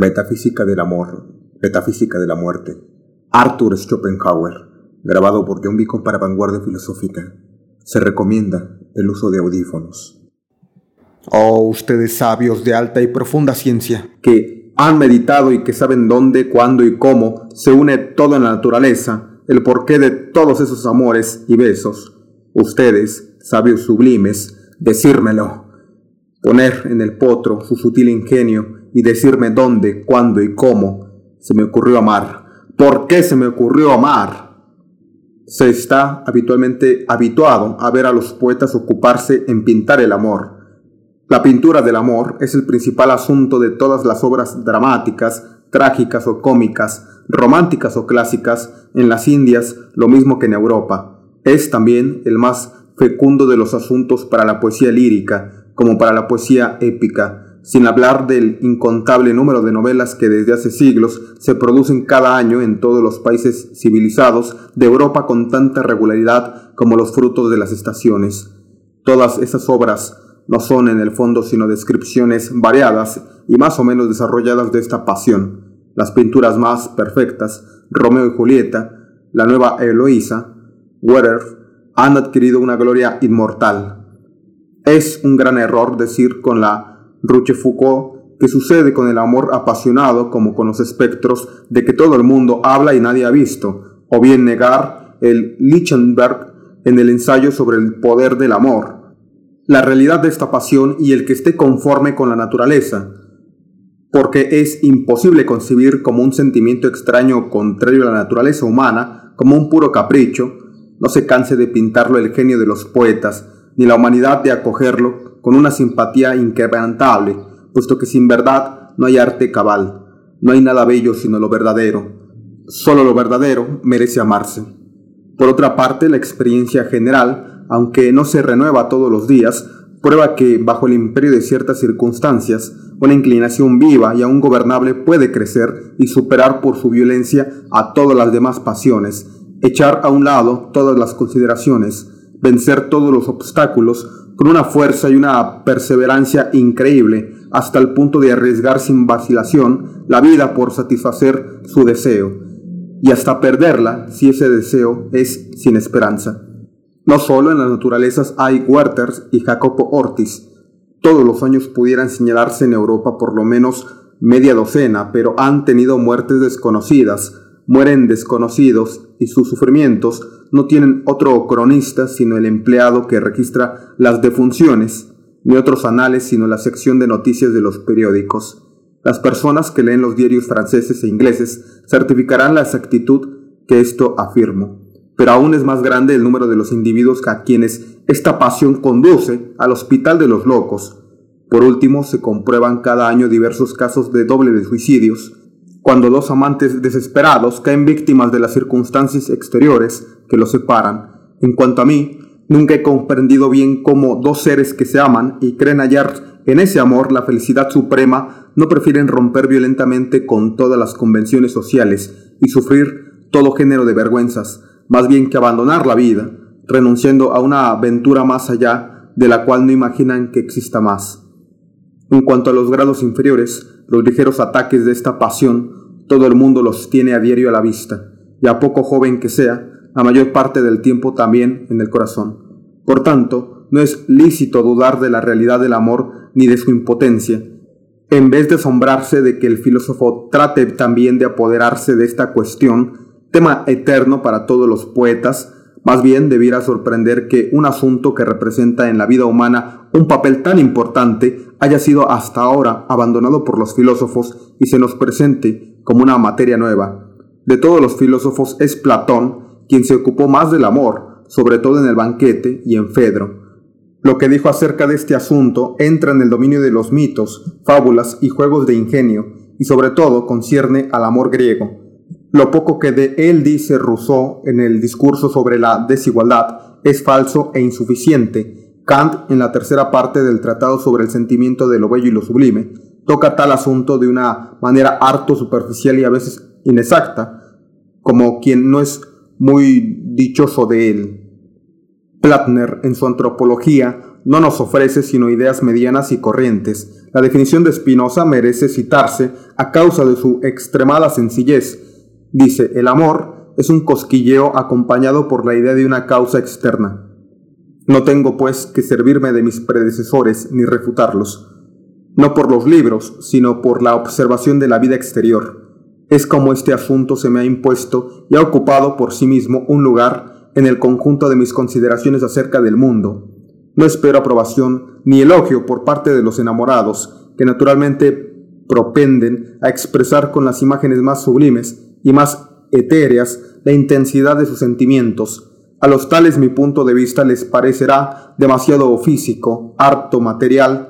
Metafísica del amor, metafísica de la muerte. Arthur Schopenhauer, grabado por John Beacon para Vanguardia Filosófica. Se recomienda el uso de audífonos. Oh, ustedes sabios de alta y profunda ciencia, que han meditado y que saben dónde, cuándo y cómo se une todo en la naturaleza, el porqué de todos esos amores y besos. Ustedes, sabios sublimes, decírmelo. Poner en el potro su sutil ingenio y decirme dónde, cuándo y cómo se me ocurrió amar. ¿Por qué se me ocurrió amar? Se está habitualmente habituado a ver a los poetas ocuparse en pintar el amor. La pintura del amor es el principal asunto de todas las obras dramáticas, trágicas o cómicas, románticas o clásicas, en las Indias lo mismo que en Europa. Es también el más fecundo de los asuntos para la poesía lírica, como para la poesía épica sin hablar del incontable número de novelas que desde hace siglos se producen cada año en todos los países civilizados de Europa con tanta regularidad como los frutos de las estaciones. Todas esas obras no son en el fondo sino descripciones variadas y más o menos desarrolladas de esta pasión. Las pinturas más perfectas, Romeo y Julieta, la nueva Eloísa, Werther, han adquirido una gloria inmortal. Es un gran error decir con la Rochefoucauld, que sucede con el amor apasionado como con los espectros de que todo el mundo habla y nadie ha visto, o bien negar el Lichtenberg en el ensayo sobre el poder del amor, la realidad de esta pasión y el que esté conforme con la naturaleza, porque es imposible concebir como un sentimiento extraño contrario a la naturaleza humana, como un puro capricho, no se canse de pintarlo el genio de los poetas, ni la humanidad de acogerlo con una simpatía inquebrantable, puesto que sin verdad no hay arte cabal, no hay nada bello sino lo verdadero. Solo lo verdadero merece amarse. Por otra parte, la experiencia general, aunque no se renueva todos los días, prueba que bajo el imperio de ciertas circunstancias, una inclinación viva y aún gobernable puede crecer y superar por su violencia a todas las demás pasiones, echar a un lado todas las consideraciones, vencer todos los obstáculos con una fuerza y una perseverancia increíble, hasta el punto de arriesgar sin vacilación la vida por satisfacer su deseo, y hasta perderla si ese deseo es sin esperanza. No solo en las naturalezas hay Werthers y Jacopo Ortiz, todos los años pudieran señalarse en Europa por lo menos media docena, pero han tenido muertes desconocidas, mueren desconocidos y sus sufrimientos no tienen otro cronista sino el empleado que registra las defunciones, ni otros anales sino la sección de noticias de los periódicos. Las personas que leen los diarios franceses e ingleses certificarán la exactitud que esto afirmo. Pero aún es más grande el número de los individuos a quienes esta pasión conduce al hospital de los locos. Por último, se comprueban cada año diversos casos de doble de suicidios, cuando dos amantes desesperados caen víctimas de las circunstancias exteriores que los separan. En cuanto a mí, nunca he comprendido bien cómo dos seres que se aman y creen hallar en ese amor la felicidad suprema no prefieren romper violentamente con todas las convenciones sociales y sufrir todo género de vergüenzas, más bien que abandonar la vida, renunciando a una aventura más allá de la cual no imaginan que exista más. En cuanto a los grados inferiores, los ligeros ataques de esta pasión, todo el mundo los tiene a diario a la vista, y a poco joven que sea, la mayor parte del tiempo también en el corazón. Por tanto, no es lícito dudar de la realidad del amor ni de su impotencia. En vez de asombrarse de que el filósofo trate también de apoderarse de esta cuestión, tema eterno para todos los poetas, más bien debiera sorprender que un asunto que representa en la vida humana un papel tan importante haya sido hasta ahora abandonado por los filósofos y se nos presente como una materia nueva. De todos los filósofos es Platón quien se ocupó más del amor, sobre todo en el banquete y en Fedro. Lo que dijo acerca de este asunto entra en el dominio de los mitos, fábulas y juegos de ingenio, y sobre todo concierne al amor griego, lo poco que de él dice Rousseau en el discurso sobre la desigualdad es falso e insuficiente. Kant, en la tercera parte del Tratado sobre el sentimiento de lo bello y lo sublime, toca tal asunto de una manera harto superficial y a veces inexacta, como quien no es muy dichoso de él. Platner, en su antropología, no nos ofrece sino ideas medianas y corrientes. La definición de Spinoza merece citarse a causa de su extremada sencillez. Dice, el amor es un cosquilleo acompañado por la idea de una causa externa. No tengo, pues, que servirme de mis predecesores ni refutarlos, no por los libros, sino por la observación de la vida exterior. Es como este asunto se me ha impuesto y ha ocupado por sí mismo un lugar en el conjunto de mis consideraciones acerca del mundo. No espero aprobación ni elogio por parte de los enamorados, que naturalmente propenden a expresar con las imágenes más sublimes y más etéreas la intensidad de sus sentimientos, a los tales mi punto de vista les parecerá demasiado físico, harto material,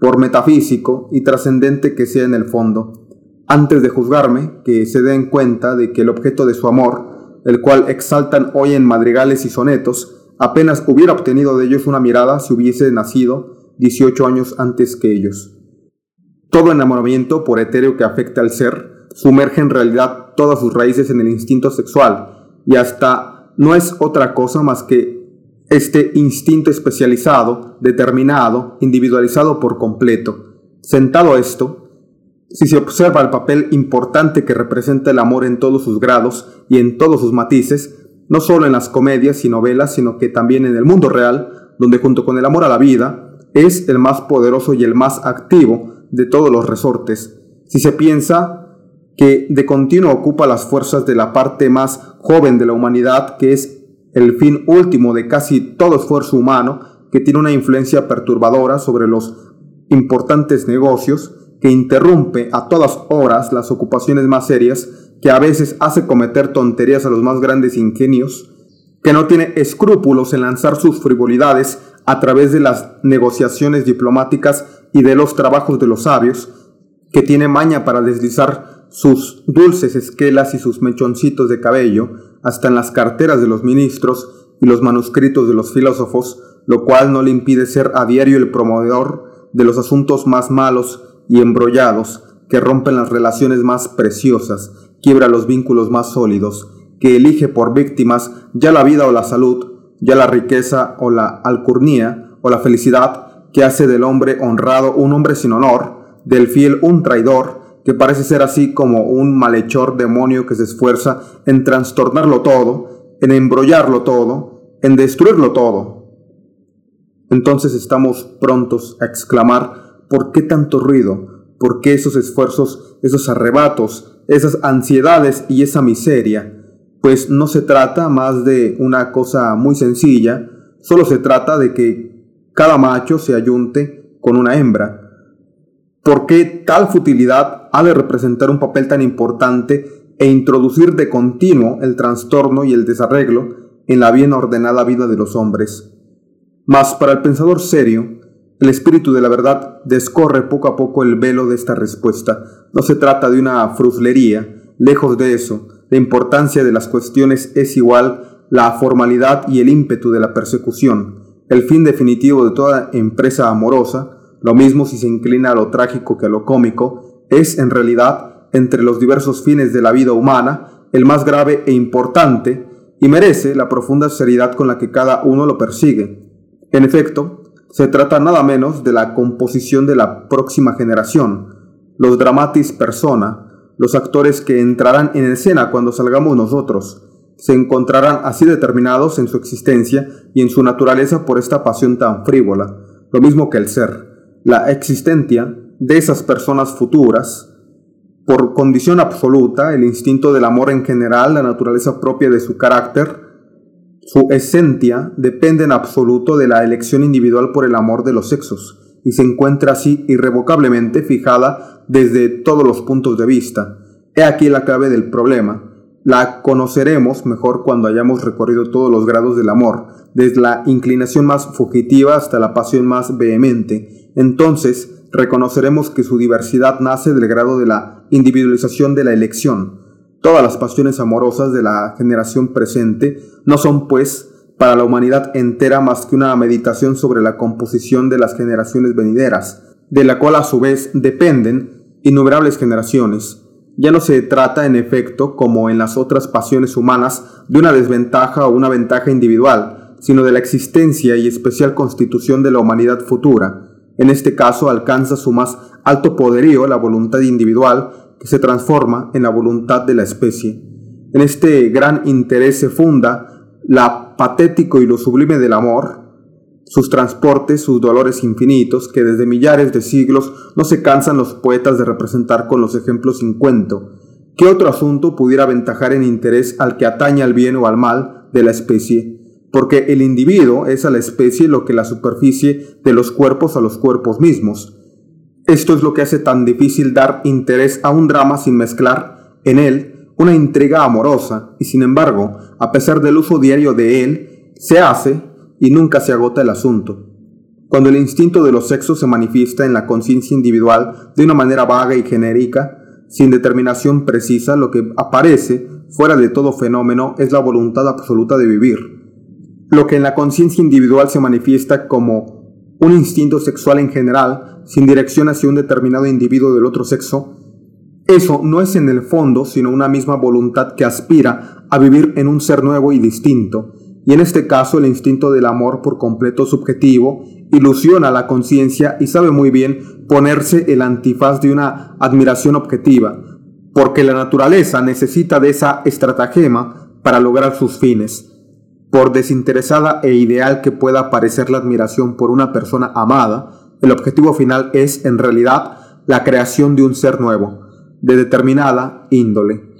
por metafísico y trascendente que sea en el fondo. Antes de juzgarme, que se den cuenta de que el objeto de su amor, el cual exaltan hoy en madrigales y sonetos, apenas hubiera obtenido de ellos una mirada si hubiese nacido 18 años antes que ellos. Todo enamoramiento, por etéreo que afecta al ser, sumerge en realidad todas sus raíces en el instinto sexual y hasta no es otra cosa más que este instinto especializado, determinado, individualizado por completo. Sentado esto, si se observa el papel importante que representa el amor en todos sus grados y en todos sus matices, no solo en las comedias y novelas, sino que también en el mundo real, donde junto con el amor a la vida, es el más poderoso y el más activo de todos los resortes. Si se piensa que de continuo ocupa las fuerzas de la parte más joven de la humanidad, que es el fin último de casi todo esfuerzo humano, que tiene una influencia perturbadora sobre los importantes negocios, que interrumpe a todas horas las ocupaciones más serias, que a veces hace cometer tonterías a los más grandes ingenios, que no tiene escrúpulos en lanzar sus frivolidades a través de las negociaciones diplomáticas y de los trabajos de los sabios, que tiene maña para deslizar sus dulces esquelas y sus mechoncitos de cabello, hasta en las carteras de los ministros y los manuscritos de los filósofos, lo cual no le impide ser a diario el promovedor de los asuntos más malos y embrollados, que rompen las relaciones más preciosas, quiebra los vínculos más sólidos, que elige por víctimas ya la vida o la salud, ya la riqueza o la alcurnía o la felicidad, que hace del hombre honrado un hombre sin honor, del fiel un traidor, que parece ser así como un malhechor demonio que se esfuerza en trastornarlo todo, en embrollarlo todo, en destruirlo todo. Entonces estamos prontos a exclamar, ¿por qué tanto ruido? ¿Por qué esos esfuerzos, esos arrebatos, esas ansiedades y esa miseria? Pues no se trata más de una cosa muy sencilla, solo se trata de que cada macho se ayunte con una hembra, ¿Por qué tal futilidad ha de representar un papel tan importante e introducir de continuo el trastorno y el desarreglo en la bien ordenada vida de los hombres? Mas para el pensador serio, el espíritu de la verdad descorre poco a poco el velo de esta respuesta. No se trata de una fruslería, lejos de eso. La importancia de las cuestiones es igual la formalidad y el ímpetu de la persecución. El fin definitivo de toda empresa amorosa lo mismo si se inclina a lo trágico que a lo cómico, es en realidad, entre los diversos fines de la vida humana, el más grave e importante, y merece la profunda seriedad con la que cada uno lo persigue. En efecto, se trata nada menos de la composición de la próxima generación, los dramatis persona, los actores que entrarán en escena cuando salgamos nosotros, se encontrarán así determinados en su existencia y en su naturaleza por esta pasión tan frívola, lo mismo que el ser la existencia de esas personas futuras, por condición absoluta, el instinto del amor en general, la naturaleza propia de su carácter, su esencia depende en absoluto de la elección individual por el amor de los sexos y se encuentra así irrevocablemente fijada desde todos los puntos de vista. He aquí la clave del problema. La conoceremos mejor cuando hayamos recorrido todos los grados del amor, desde la inclinación más fugitiva hasta la pasión más vehemente, entonces reconoceremos que su diversidad nace del grado de la individualización de la elección. Todas las pasiones amorosas de la generación presente no son, pues, para la humanidad entera más que una meditación sobre la composición de las generaciones venideras, de la cual a su vez dependen innumerables generaciones. Ya no se trata, en efecto, como en las otras pasiones humanas, de una desventaja o una ventaja individual, sino de la existencia y especial constitución de la humanidad futura. En este caso alcanza su más alto poderío la voluntad individual, que se transforma en la voluntad de la especie. En este gran interés se funda la patético y lo sublime del amor, sus transportes, sus dolores infinitos, que desde millares de siglos no se cansan los poetas de representar con los ejemplos sin cuento. ¿Qué otro asunto pudiera aventajar en interés al que atañe al bien o al mal de la especie? Porque el individuo es a la especie lo que la superficie de los cuerpos a los cuerpos mismos. Esto es lo que hace tan difícil dar interés a un drama sin mezclar en él una intriga amorosa, y sin embargo, a pesar del uso diario de él, se hace y nunca se agota el asunto. Cuando el instinto de los sexos se manifiesta en la conciencia individual de una manera vaga y genérica, sin determinación precisa, lo que aparece, fuera de todo fenómeno, es la voluntad absoluta de vivir. Lo que en la conciencia individual se manifiesta como un instinto sexual en general, sin dirección hacia un determinado individuo del otro sexo, eso no es en el fondo sino una misma voluntad que aspira a vivir en un ser nuevo y distinto, y en este caso el instinto del amor por completo subjetivo ilusiona la conciencia y sabe muy bien ponerse el antifaz de una admiración objetiva, porque la naturaleza necesita de esa estratagema para lograr sus fines. Por desinteresada e ideal que pueda parecer la admiración por una persona amada, el objetivo final es, en realidad, la creación de un ser nuevo, de determinada índole.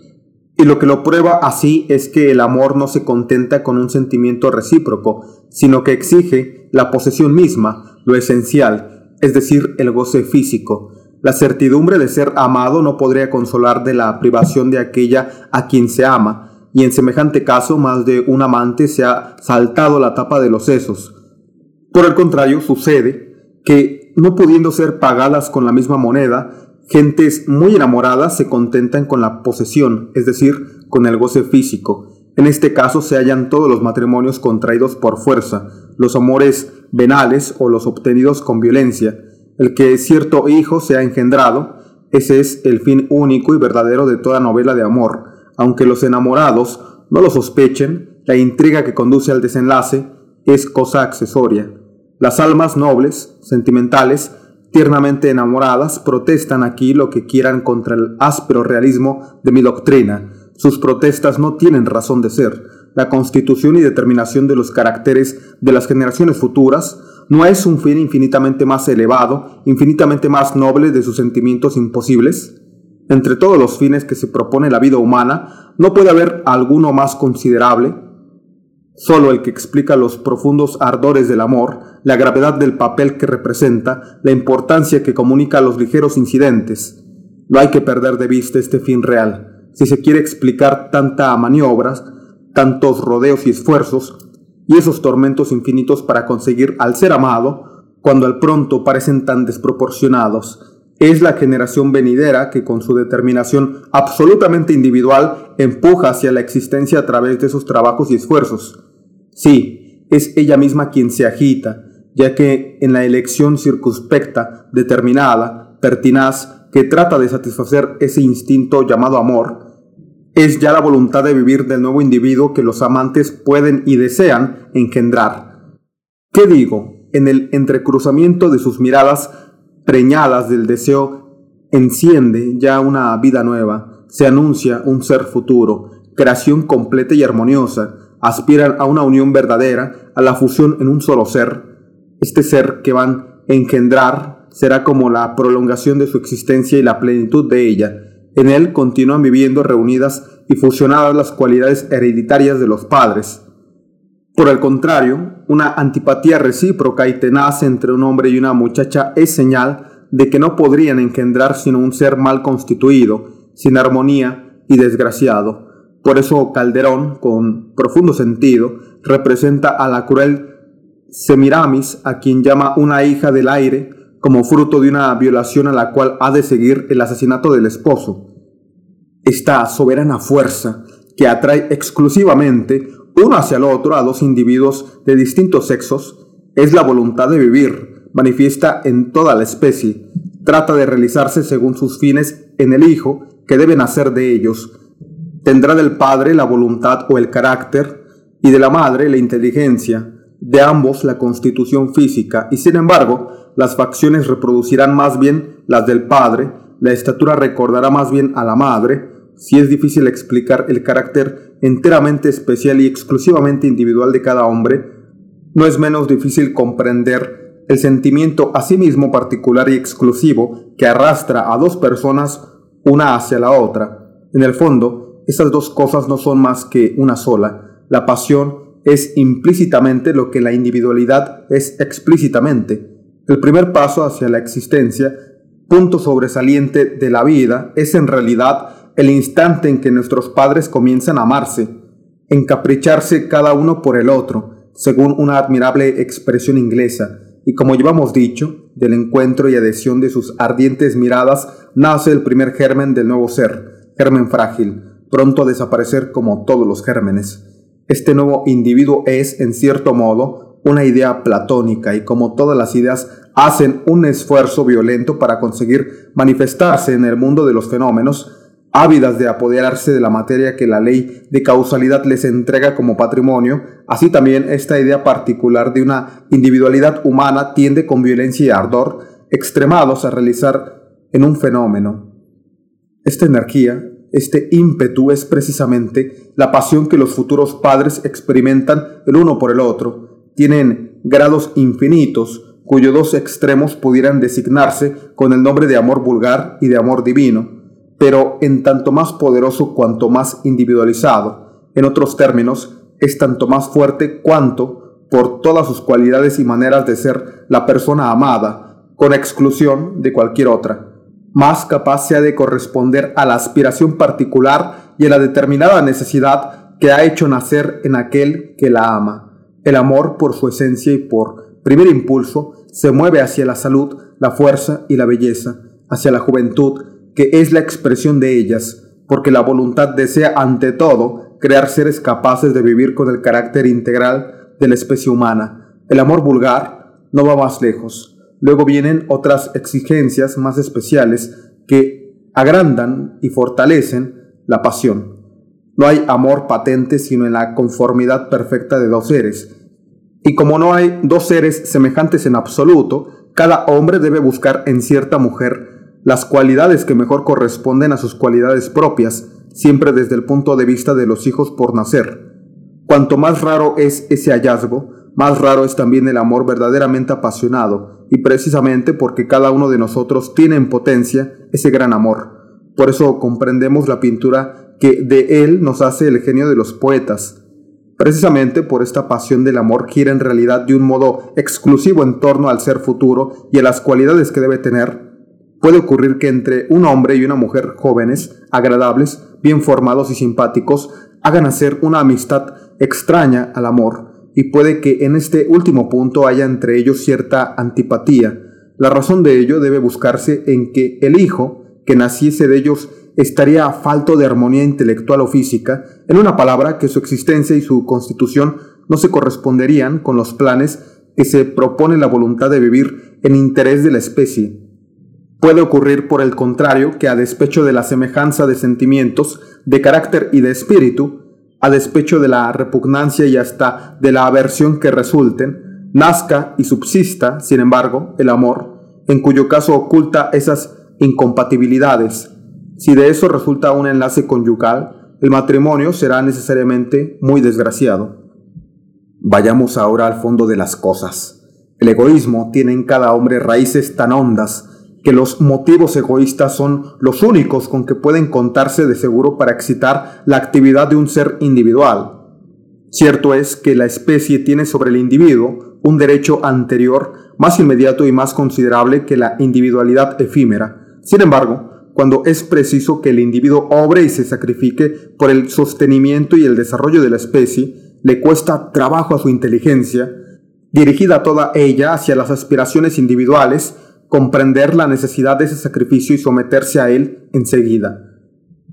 Y lo que lo prueba así es que el amor no se contenta con un sentimiento recíproco, sino que exige la posesión misma, lo esencial, es decir, el goce físico. La certidumbre de ser amado no podría consolar de la privación de aquella a quien se ama, y en semejante caso más de un amante se ha saltado la tapa de los sesos. Por el contrario, sucede que, no pudiendo ser pagadas con la misma moneda, Gentes muy enamoradas se contentan con la posesión, es decir, con el goce físico. En este caso se hallan todos los matrimonios contraídos por fuerza, los amores venales o los obtenidos con violencia. El que cierto hijo se ha engendrado, ese es el fin único y verdadero de toda novela de amor. Aunque los enamorados no lo sospechen, la intriga que conduce al desenlace es cosa accesoria. Las almas nobles, sentimentales, tiernamente enamoradas, protestan aquí lo que quieran contra el áspero realismo de mi doctrina. Sus protestas no tienen razón de ser. La constitución y determinación de los caracteres de las generaciones futuras no es un fin infinitamente más elevado, infinitamente más noble de sus sentimientos imposibles. Entre todos los fines que se propone la vida humana, no puede haber alguno más considerable, Solo el que explica los profundos ardores del amor, la gravedad del papel que representa, la importancia que comunica a los ligeros incidentes. No hay que perder de vista este fin real. Si se quiere explicar tanta maniobras, tantos rodeos y esfuerzos, y esos tormentos infinitos para conseguir al ser amado, cuando al pronto parecen tan desproporcionados, es la generación venidera que con su determinación absolutamente individual empuja hacia la existencia a través de esos trabajos y esfuerzos. Sí, es ella misma quien se agita, ya que en la elección circunspecta, determinada, pertinaz, que trata de satisfacer ese instinto llamado amor, es ya la voluntad de vivir del nuevo individuo que los amantes pueden y desean engendrar. ¿Qué digo? En el entrecruzamiento de sus miradas preñadas del deseo, enciende ya una vida nueva, se anuncia un ser futuro, creación completa y armoniosa, aspiran a una unión verdadera, a la fusión en un solo ser. Este ser que van a engendrar será como la prolongación de su existencia y la plenitud de ella. En él continúan viviendo reunidas y fusionadas las cualidades hereditarias de los padres. Por el contrario, una antipatía recíproca y tenaz entre un hombre y una muchacha es señal de que no podrían engendrar sino un ser mal constituido, sin armonía y desgraciado. Por eso Calderón, con profundo sentido, representa a la cruel Semiramis, a quien llama una hija del aire, como fruto de una violación a la cual ha de seguir el asesinato del esposo. Esta soberana fuerza que atrae exclusivamente uno hacia el otro a dos individuos de distintos sexos es la voluntad de vivir, manifiesta en toda la especie, trata de realizarse según sus fines en el hijo que deben hacer de ellos, tendrá del Padre la voluntad o el carácter, y de la madre la inteligencia, de ambos la constitución física, y sin embargo, las facciones reproducirán más bien las del padre, la estatura recordará más bien a la madre, si es difícil explicar el carácter enteramente especial y exclusivamente individual de cada hombre, no es menos difícil comprender el sentimiento a sí mismo particular y exclusivo que arrastra a dos personas una hacia la otra. En el fondo, esas dos cosas no son más que una sola. La pasión es implícitamente lo que la individualidad es explícitamente. El primer paso hacia la existencia, punto sobresaliente de la vida, es en realidad el instante en que nuestros padres comienzan a amarse, encapricharse cada uno por el otro, según una admirable expresión inglesa, y como llevamos dicho, del encuentro y adhesión de sus ardientes miradas nace el primer germen del nuevo ser, germen frágil, pronto a desaparecer como todos los gérmenes. Este nuevo individuo es, en cierto modo, una idea platónica y como todas las ideas hacen un esfuerzo violento para conseguir manifestarse en el mundo de los fenómenos, ávidas de apoderarse de la materia que la ley de causalidad les entrega como patrimonio, así también esta idea particular de una individualidad humana tiende con violencia y ardor extremados a realizar en un fenómeno. Esta energía este ímpetu es precisamente la pasión que los futuros padres experimentan el uno por el otro. Tienen grados infinitos cuyos dos extremos pudieran designarse con el nombre de amor vulgar y de amor divino, pero en tanto más poderoso cuanto más individualizado. En otros términos, es tanto más fuerte cuanto, por todas sus cualidades y maneras de ser, la persona amada, con exclusión de cualquier otra más capaz sea de corresponder a la aspiración particular y a la determinada necesidad que ha hecho nacer en aquel que la ama. El amor, por su esencia y por primer impulso, se mueve hacia la salud, la fuerza y la belleza, hacia la juventud, que es la expresión de ellas, porque la voluntad desea ante todo crear seres capaces de vivir con el carácter integral de la especie humana. El amor vulgar no va más lejos Luego vienen otras exigencias más especiales que agrandan y fortalecen la pasión. No hay amor patente sino en la conformidad perfecta de dos seres. Y como no hay dos seres semejantes en absoluto, cada hombre debe buscar en cierta mujer las cualidades que mejor corresponden a sus cualidades propias, siempre desde el punto de vista de los hijos por nacer. Cuanto más raro es ese hallazgo, más raro es también el amor verdaderamente apasionado, y precisamente porque cada uno de nosotros tiene en potencia ese gran amor. Por eso comprendemos la pintura que de él nos hace el genio de los poetas. Precisamente por esta pasión del amor gira en realidad de un modo exclusivo en torno al ser futuro y a las cualidades que debe tener. Puede ocurrir que entre un hombre y una mujer jóvenes, agradables, bien formados y simpáticos, hagan hacer una amistad extraña al amor, y puede que en este último punto haya entre ellos cierta antipatía. La razón de ello debe buscarse en que el hijo que naciese de ellos estaría a falto de armonía intelectual o física, en una palabra que su existencia y su constitución no se corresponderían con los planes que se propone la voluntad de vivir en interés de la especie. Puede ocurrir, por el contrario, que a despecho de la semejanza de sentimientos, de carácter y de espíritu, a despecho de la repugnancia y hasta de la aversión que resulten, nazca y subsista, sin embargo, el amor, en cuyo caso oculta esas incompatibilidades. Si de eso resulta un enlace conyugal, el matrimonio será necesariamente muy desgraciado. Vayamos ahora al fondo de las cosas. El egoísmo tiene en cada hombre raíces tan hondas que los motivos egoístas son los únicos con que pueden contarse de seguro para excitar la actividad de un ser individual. Cierto es que la especie tiene sobre el individuo un derecho anterior más inmediato y más considerable que la individualidad efímera. Sin embargo, cuando es preciso que el individuo obre y se sacrifique por el sostenimiento y el desarrollo de la especie, le cuesta trabajo a su inteligencia, dirigida toda ella hacia las aspiraciones individuales, comprender la necesidad de ese sacrificio y someterse a él enseguida.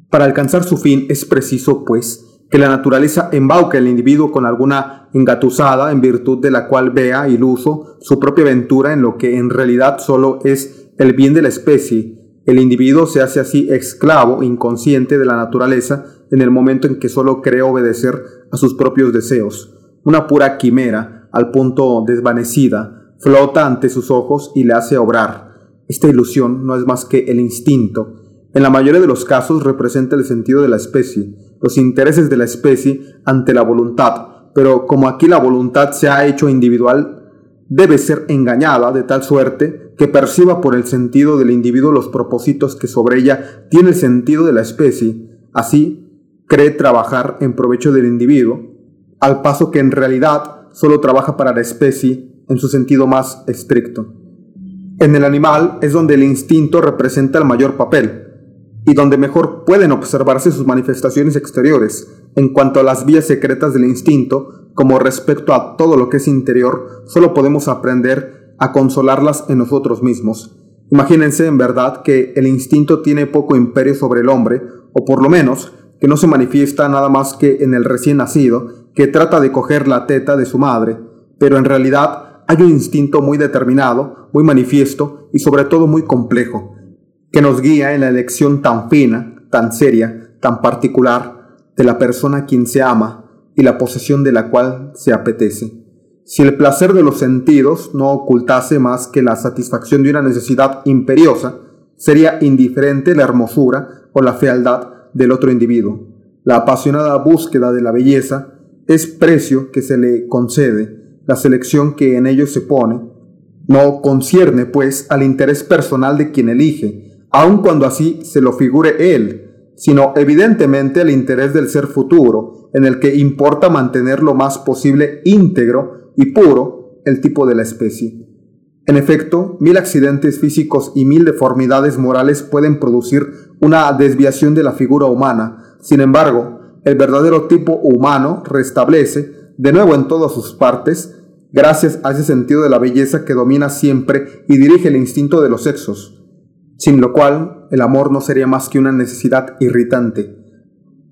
Para alcanzar su fin es preciso, pues, que la naturaleza embauque al individuo con alguna engatusada en virtud de la cual vea iluso su propia aventura en lo que en realidad solo es el bien de la especie. El individuo se hace así esclavo inconsciente de la naturaleza en el momento en que solo cree obedecer a sus propios deseos. Una pura quimera, al punto desvanecida, flota ante sus ojos y le hace obrar. Esta ilusión no es más que el instinto. En la mayoría de los casos representa el sentido de la especie, los intereses de la especie ante la voluntad, pero como aquí la voluntad se ha hecho individual, debe ser engañada de tal suerte que perciba por el sentido del individuo los propósitos que sobre ella tiene el sentido de la especie. Así, cree trabajar en provecho del individuo, al paso que en realidad solo trabaja para la especie en su sentido más estricto. En el animal es donde el instinto representa el mayor papel y donde mejor pueden observarse sus manifestaciones exteriores en cuanto a las vías secretas del instinto como respecto a todo lo que es interior, solo podemos aprender a consolarlas en nosotros mismos. Imagínense en verdad que el instinto tiene poco imperio sobre el hombre, o por lo menos que no se manifiesta nada más que en el recién nacido, que trata de coger la teta de su madre, pero en realidad hay un instinto muy determinado, muy manifiesto y sobre todo muy complejo, que nos guía en la elección tan fina, tan seria, tan particular de la persona a quien se ama y la posesión de la cual se apetece. Si el placer de los sentidos no ocultase más que la satisfacción de una necesidad imperiosa, sería indiferente la hermosura o la fealdad del otro individuo. La apasionada búsqueda de la belleza es precio que se le concede, la selección que en ello se pone, no concierne, pues, al interés personal de quien elige, aun cuando así se lo figure él, sino evidentemente el interés del ser futuro, en el que importa mantener lo más posible íntegro y puro el tipo de la especie. En efecto, mil accidentes físicos y mil deformidades morales pueden producir una desviación de la figura humana. Sin embargo, el verdadero tipo humano restablece, de nuevo en todas sus partes, gracias a ese sentido de la belleza que domina siempre y dirige el instinto de los sexos sin lo cual el amor no sería más que una necesidad irritante.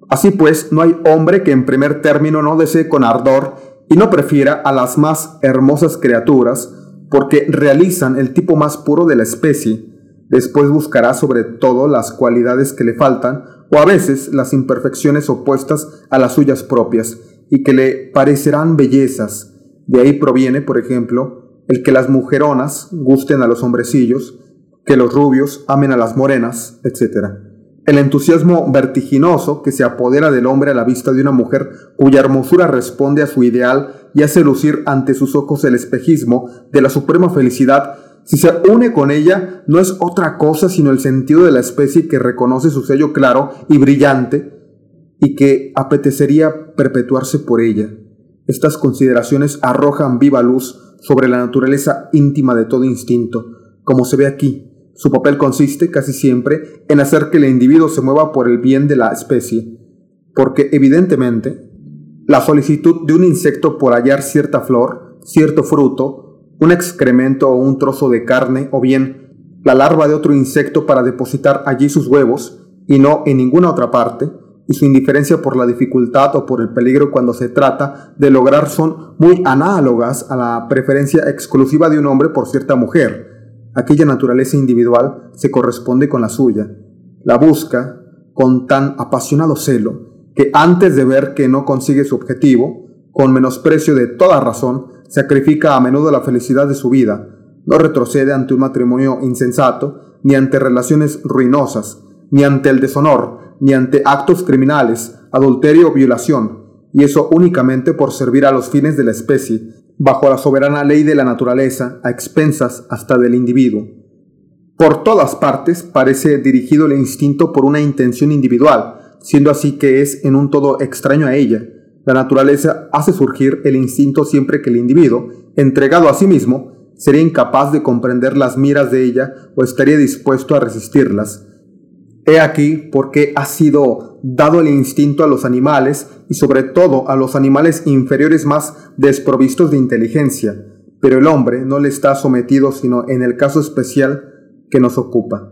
Así pues, no hay hombre que en primer término no desee con ardor y no prefiera a las más hermosas criaturas, porque realizan el tipo más puro de la especie. Después buscará sobre todo las cualidades que le faltan, o a veces las imperfecciones opuestas a las suyas propias, y que le parecerán bellezas. De ahí proviene, por ejemplo, el que las mujeronas gusten a los hombrecillos, que los rubios amen a las morenas, etc. El entusiasmo vertiginoso que se apodera del hombre a la vista de una mujer cuya hermosura responde a su ideal y hace lucir ante sus ojos el espejismo de la suprema felicidad, si se une con ella, no es otra cosa sino el sentido de la especie que reconoce su sello claro y brillante y que apetecería perpetuarse por ella. Estas consideraciones arrojan viva luz sobre la naturaleza íntima de todo instinto, como se ve aquí, su papel consiste casi siempre en hacer que el individuo se mueva por el bien de la especie, porque evidentemente la solicitud de un insecto por hallar cierta flor, cierto fruto, un excremento o un trozo de carne, o bien la larva de otro insecto para depositar allí sus huevos, y no en ninguna otra parte, y su indiferencia por la dificultad o por el peligro cuando se trata de lograr son muy análogas a la preferencia exclusiva de un hombre por cierta mujer, aquella naturaleza individual se corresponde con la suya, la busca con tan apasionado celo que antes de ver que no consigue su objetivo, con menosprecio de toda razón, sacrifica a menudo la felicidad de su vida, no retrocede ante un matrimonio insensato, ni ante relaciones ruinosas, ni ante el deshonor, ni ante actos criminales, adulterio o violación, y eso únicamente por servir a los fines de la especie, bajo la soberana ley de la naturaleza, a expensas hasta del individuo. Por todas partes parece dirigido el instinto por una intención individual, siendo así que es en un todo extraño a ella. La naturaleza hace surgir el instinto siempre que el individuo, entregado a sí mismo, sería incapaz de comprender las miras de ella o estaría dispuesto a resistirlas. He aquí por qué ha sido dado el instinto a los animales y sobre todo a los animales inferiores más desprovistos de inteligencia, pero el hombre no le está sometido sino en el caso especial que nos ocupa.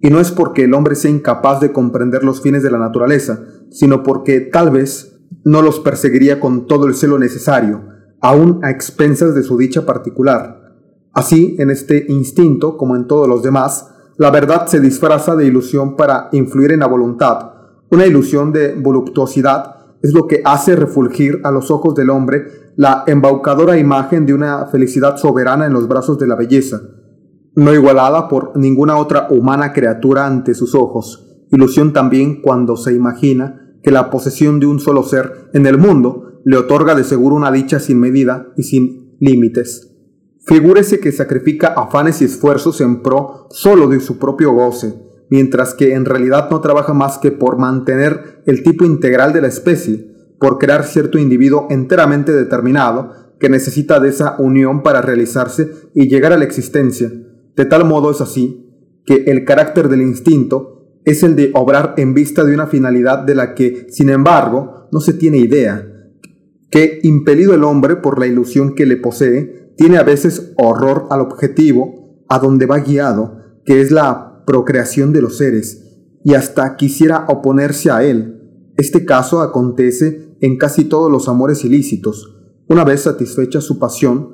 Y no es porque el hombre sea incapaz de comprender los fines de la naturaleza, sino porque tal vez no los perseguiría con todo el celo necesario, aun a expensas de su dicha particular. Así, en este instinto, como en todos los demás, la verdad se disfraza de ilusión para influir en la voluntad, Una ilusión de voluptuosidad es lo que hace refulgir a los ojos del hombre la embaucadora imagen de una felicidad soberana en los brazos de la belleza, no igualada por ninguna otra humana criatura ante sus ojos, ilusión también cuando se imagina que la posesión de un solo ser en el mundo le otorga de seguro una dicha sin medida y sin límites. Figúrese que sacrifica afanes y esfuerzos en pro solo de su propio goce, mientras que en realidad no trabaja más que por mantener el tipo integral de la especie, por crear cierto individuo enteramente determinado que necesita de esa unión para realizarse y llegar a la existencia. De tal modo es así que el carácter del instinto es el de obrar en vista de una finalidad de la que, sin embargo, no se tiene idea, que, impelido el hombre por la ilusión que le posee, tiene a veces horror al objetivo a donde va guiado, que es la procreación de los seres, y hasta quisiera oponerse a él. Este caso acontece en casi todos los amores ilícitos. Una vez satisfecha su pasión,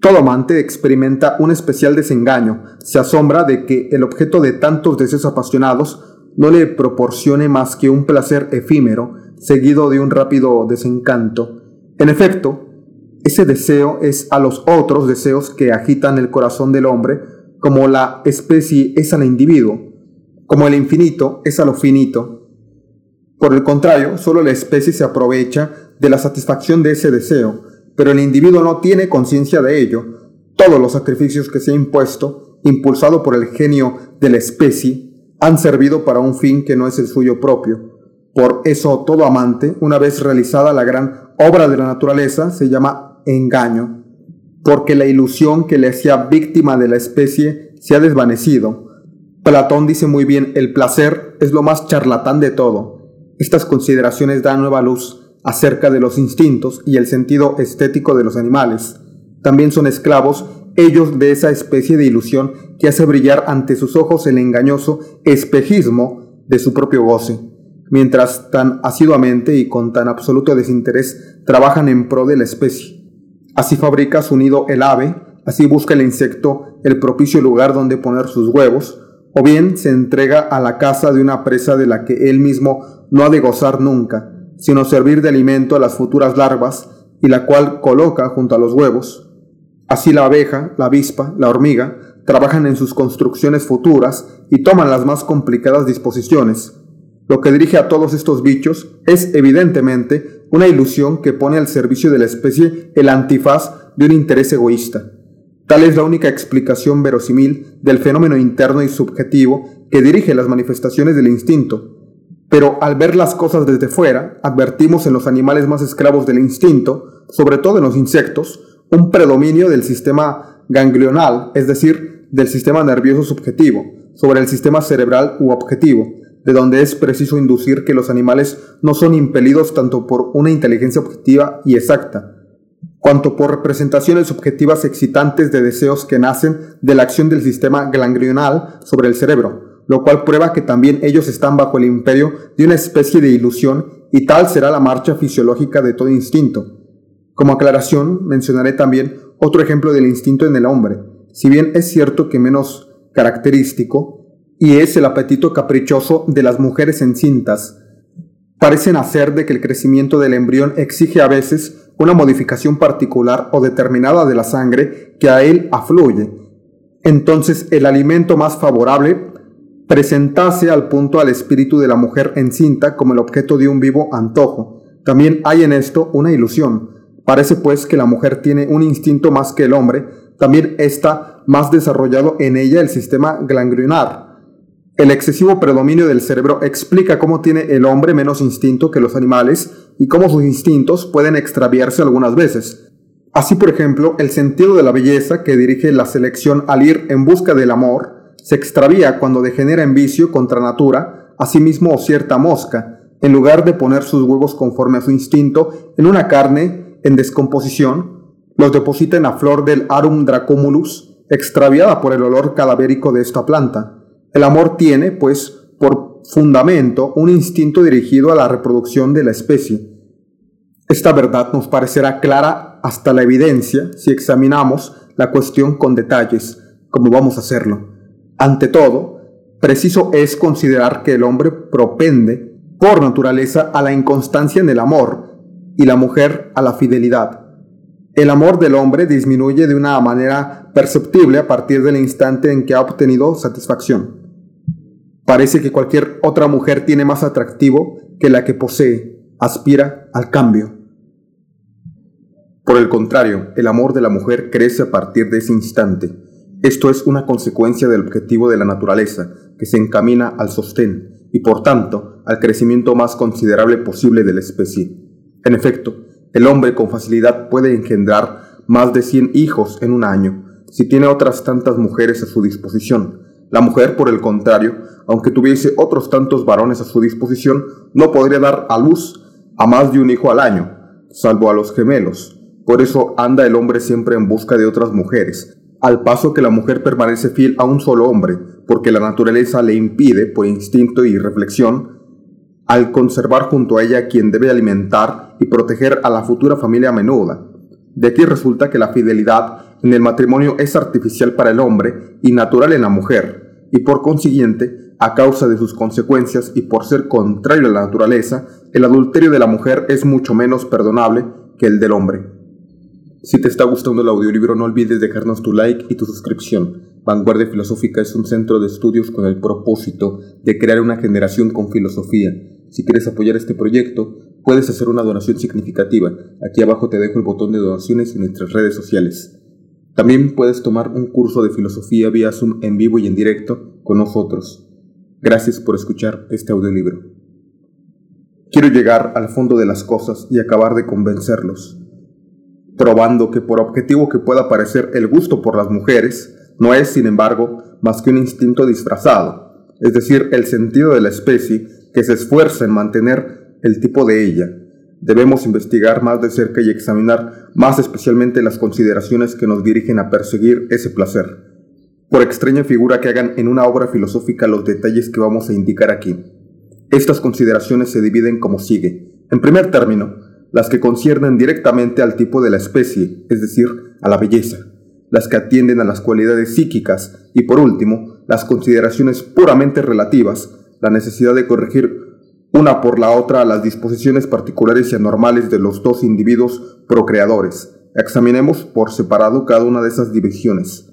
todo amante experimenta un especial desengaño, se asombra de que el objeto de tantos deseos apasionados no le proporcione más que un placer efímero, seguido de un rápido desencanto. En efecto, ese deseo es a los otros deseos que agitan el corazón del hombre como la especie es al individuo, como el infinito es a lo finito. Por el contrario, solo la especie se aprovecha de la satisfacción de ese deseo, pero el individuo no tiene conciencia de ello. Todos los sacrificios que se ha impuesto, impulsado por el genio de la especie, han servido para un fin que no es el suyo propio. Por eso todo amante, una vez realizada la gran obra de la naturaleza, se llama engaño porque la ilusión que le hacía víctima de la especie se ha desvanecido. Platón dice muy bien, el placer es lo más charlatán de todo. Estas consideraciones dan nueva luz acerca de los instintos y el sentido estético de los animales. También son esclavos ellos de esa especie de ilusión que hace brillar ante sus ojos el engañoso espejismo de su propio goce, mientras tan asiduamente y con tan absoluto desinterés trabajan en pro de la especie. Así fabrica su nido el ave, así busca el insecto el propicio lugar donde poner sus huevos, o bien se entrega a la caza de una presa de la que él mismo no ha de gozar nunca, sino servir de alimento a las futuras larvas, y la cual coloca junto a los huevos. Así la abeja, la avispa, la hormiga, trabajan en sus construcciones futuras y toman las más complicadas disposiciones. Lo que dirige a todos estos bichos es evidentemente una ilusión que pone al servicio de la especie el antifaz de un interés egoísta. Tal es la única explicación verosímil del fenómeno interno y subjetivo que dirige las manifestaciones del instinto. Pero al ver las cosas desde fuera, advertimos en los animales más esclavos del instinto, sobre todo en los insectos, un predominio del sistema ganglional, es decir, del sistema nervioso subjetivo, sobre el sistema cerebral u objetivo, de donde es preciso inducir que los animales no son impelidos tanto por una inteligencia objetiva y exacta, cuanto por representaciones objetivas excitantes de deseos que nacen de la acción del sistema ganglional sobre el cerebro, lo cual prueba que también ellos están bajo el imperio de una especie de ilusión y tal será la marcha fisiológica de todo instinto. Como aclaración, mencionaré también otro ejemplo del instinto en el hombre. Si bien es cierto que menos característico, y es el apetito caprichoso de las mujeres encintas. Parecen hacer de que el crecimiento del embrión exige a veces una modificación particular o determinada de la sangre que a él afluye. Entonces el alimento más favorable presentase al punto al espíritu de la mujer encinta como el objeto de un vivo antojo. También hay en esto una ilusión. Parece pues que la mujer tiene un instinto más que el hombre, también está más desarrollado en ella el sistema ganglionar el excesivo predominio del cerebro explica cómo tiene el hombre menos instinto que los animales y cómo sus instintos pueden extraviarse algunas veces. Así, por ejemplo, el sentido de la belleza que dirige la selección al ir en busca del amor se extravía cuando degenera en vicio contra natura, asimismo cierta mosca, en lugar de poner sus huevos conforme a su instinto en una carne en descomposición, los deposita en la flor del Arum dracomulus, extraviada por el olor cadavérico de esta planta. El amor tiene, pues, por fundamento un instinto dirigido a la reproducción de la especie. Esta verdad nos parecerá clara hasta la evidencia si examinamos la cuestión con detalles, como vamos a hacerlo. Ante todo, preciso es considerar que el hombre propende por naturaleza a la inconstancia en el amor y la mujer a la fidelidad. El amor del hombre disminuye de una manera perceptible a partir del instante en que ha obtenido satisfacción. Parece que cualquier otra mujer tiene más atractivo que la que posee, aspira al cambio. Por el contrario, el amor de la mujer crece a partir de ese instante. Esto es una consecuencia del objetivo de la naturaleza, que se encamina al sostén y por tanto al crecimiento más considerable posible de la especie. En efecto, el hombre con facilidad puede engendrar más de 100 hijos en un año, si tiene otras tantas mujeres a su disposición. La mujer, por el contrario, aunque tuviese otros tantos varones a su disposición, no podría dar a luz a más de un hijo al año, salvo a los gemelos, por eso anda el hombre siempre en busca de otras mujeres, al paso que la mujer permanece fiel a un solo hombre, porque la naturaleza le impide, por instinto y reflexión, al conservar junto a ella quien debe alimentar y proteger a la futura familia menuda. De aquí resulta que la fidelidad en el matrimonio es artificial para el hombre y natural en la mujer, y por consiguiente, a causa de sus consecuencias y por ser contrario a la naturaleza, el adulterio de la mujer es mucho menos perdonable que el del hombre. Si te está gustando el audiolibro no olvides dejarnos tu like y tu suscripción. Vanguardia Filosófica es un centro de estudios con el propósito de crear una generación con filosofía. Si quieres apoyar este proyecto, puedes hacer una donación significativa. Aquí abajo te dejo el botón de donaciones en nuestras redes sociales. También puedes tomar un curso de filosofía vía Zoom en vivo y en directo con nosotros. Gracias por escuchar este audiolibro. Quiero llegar al fondo de las cosas y acabar de convencerlos probando que por objetivo que pueda parecer el gusto por las mujeres, no es, sin embargo, más que un instinto disfrazado, es decir, el sentido de la especie que se esfuerza en mantener el tipo de ella. Debemos investigar más de cerca y examinar más especialmente las consideraciones que nos dirigen a perseguir ese placer. Por extraña figura que hagan en una obra filosófica los detalles que vamos a indicar aquí. Estas consideraciones se dividen como sigue. En primer término, las que conciernen directamente al tipo de la especie, es decir, a la belleza, las que atienden a las cualidades psíquicas y por último, las consideraciones puramente relativas, la necesidad de corregir una por la otra las disposiciones particulares y anormales de los dos individuos procreadores. Examinemos por separado cada una de esas divisiones.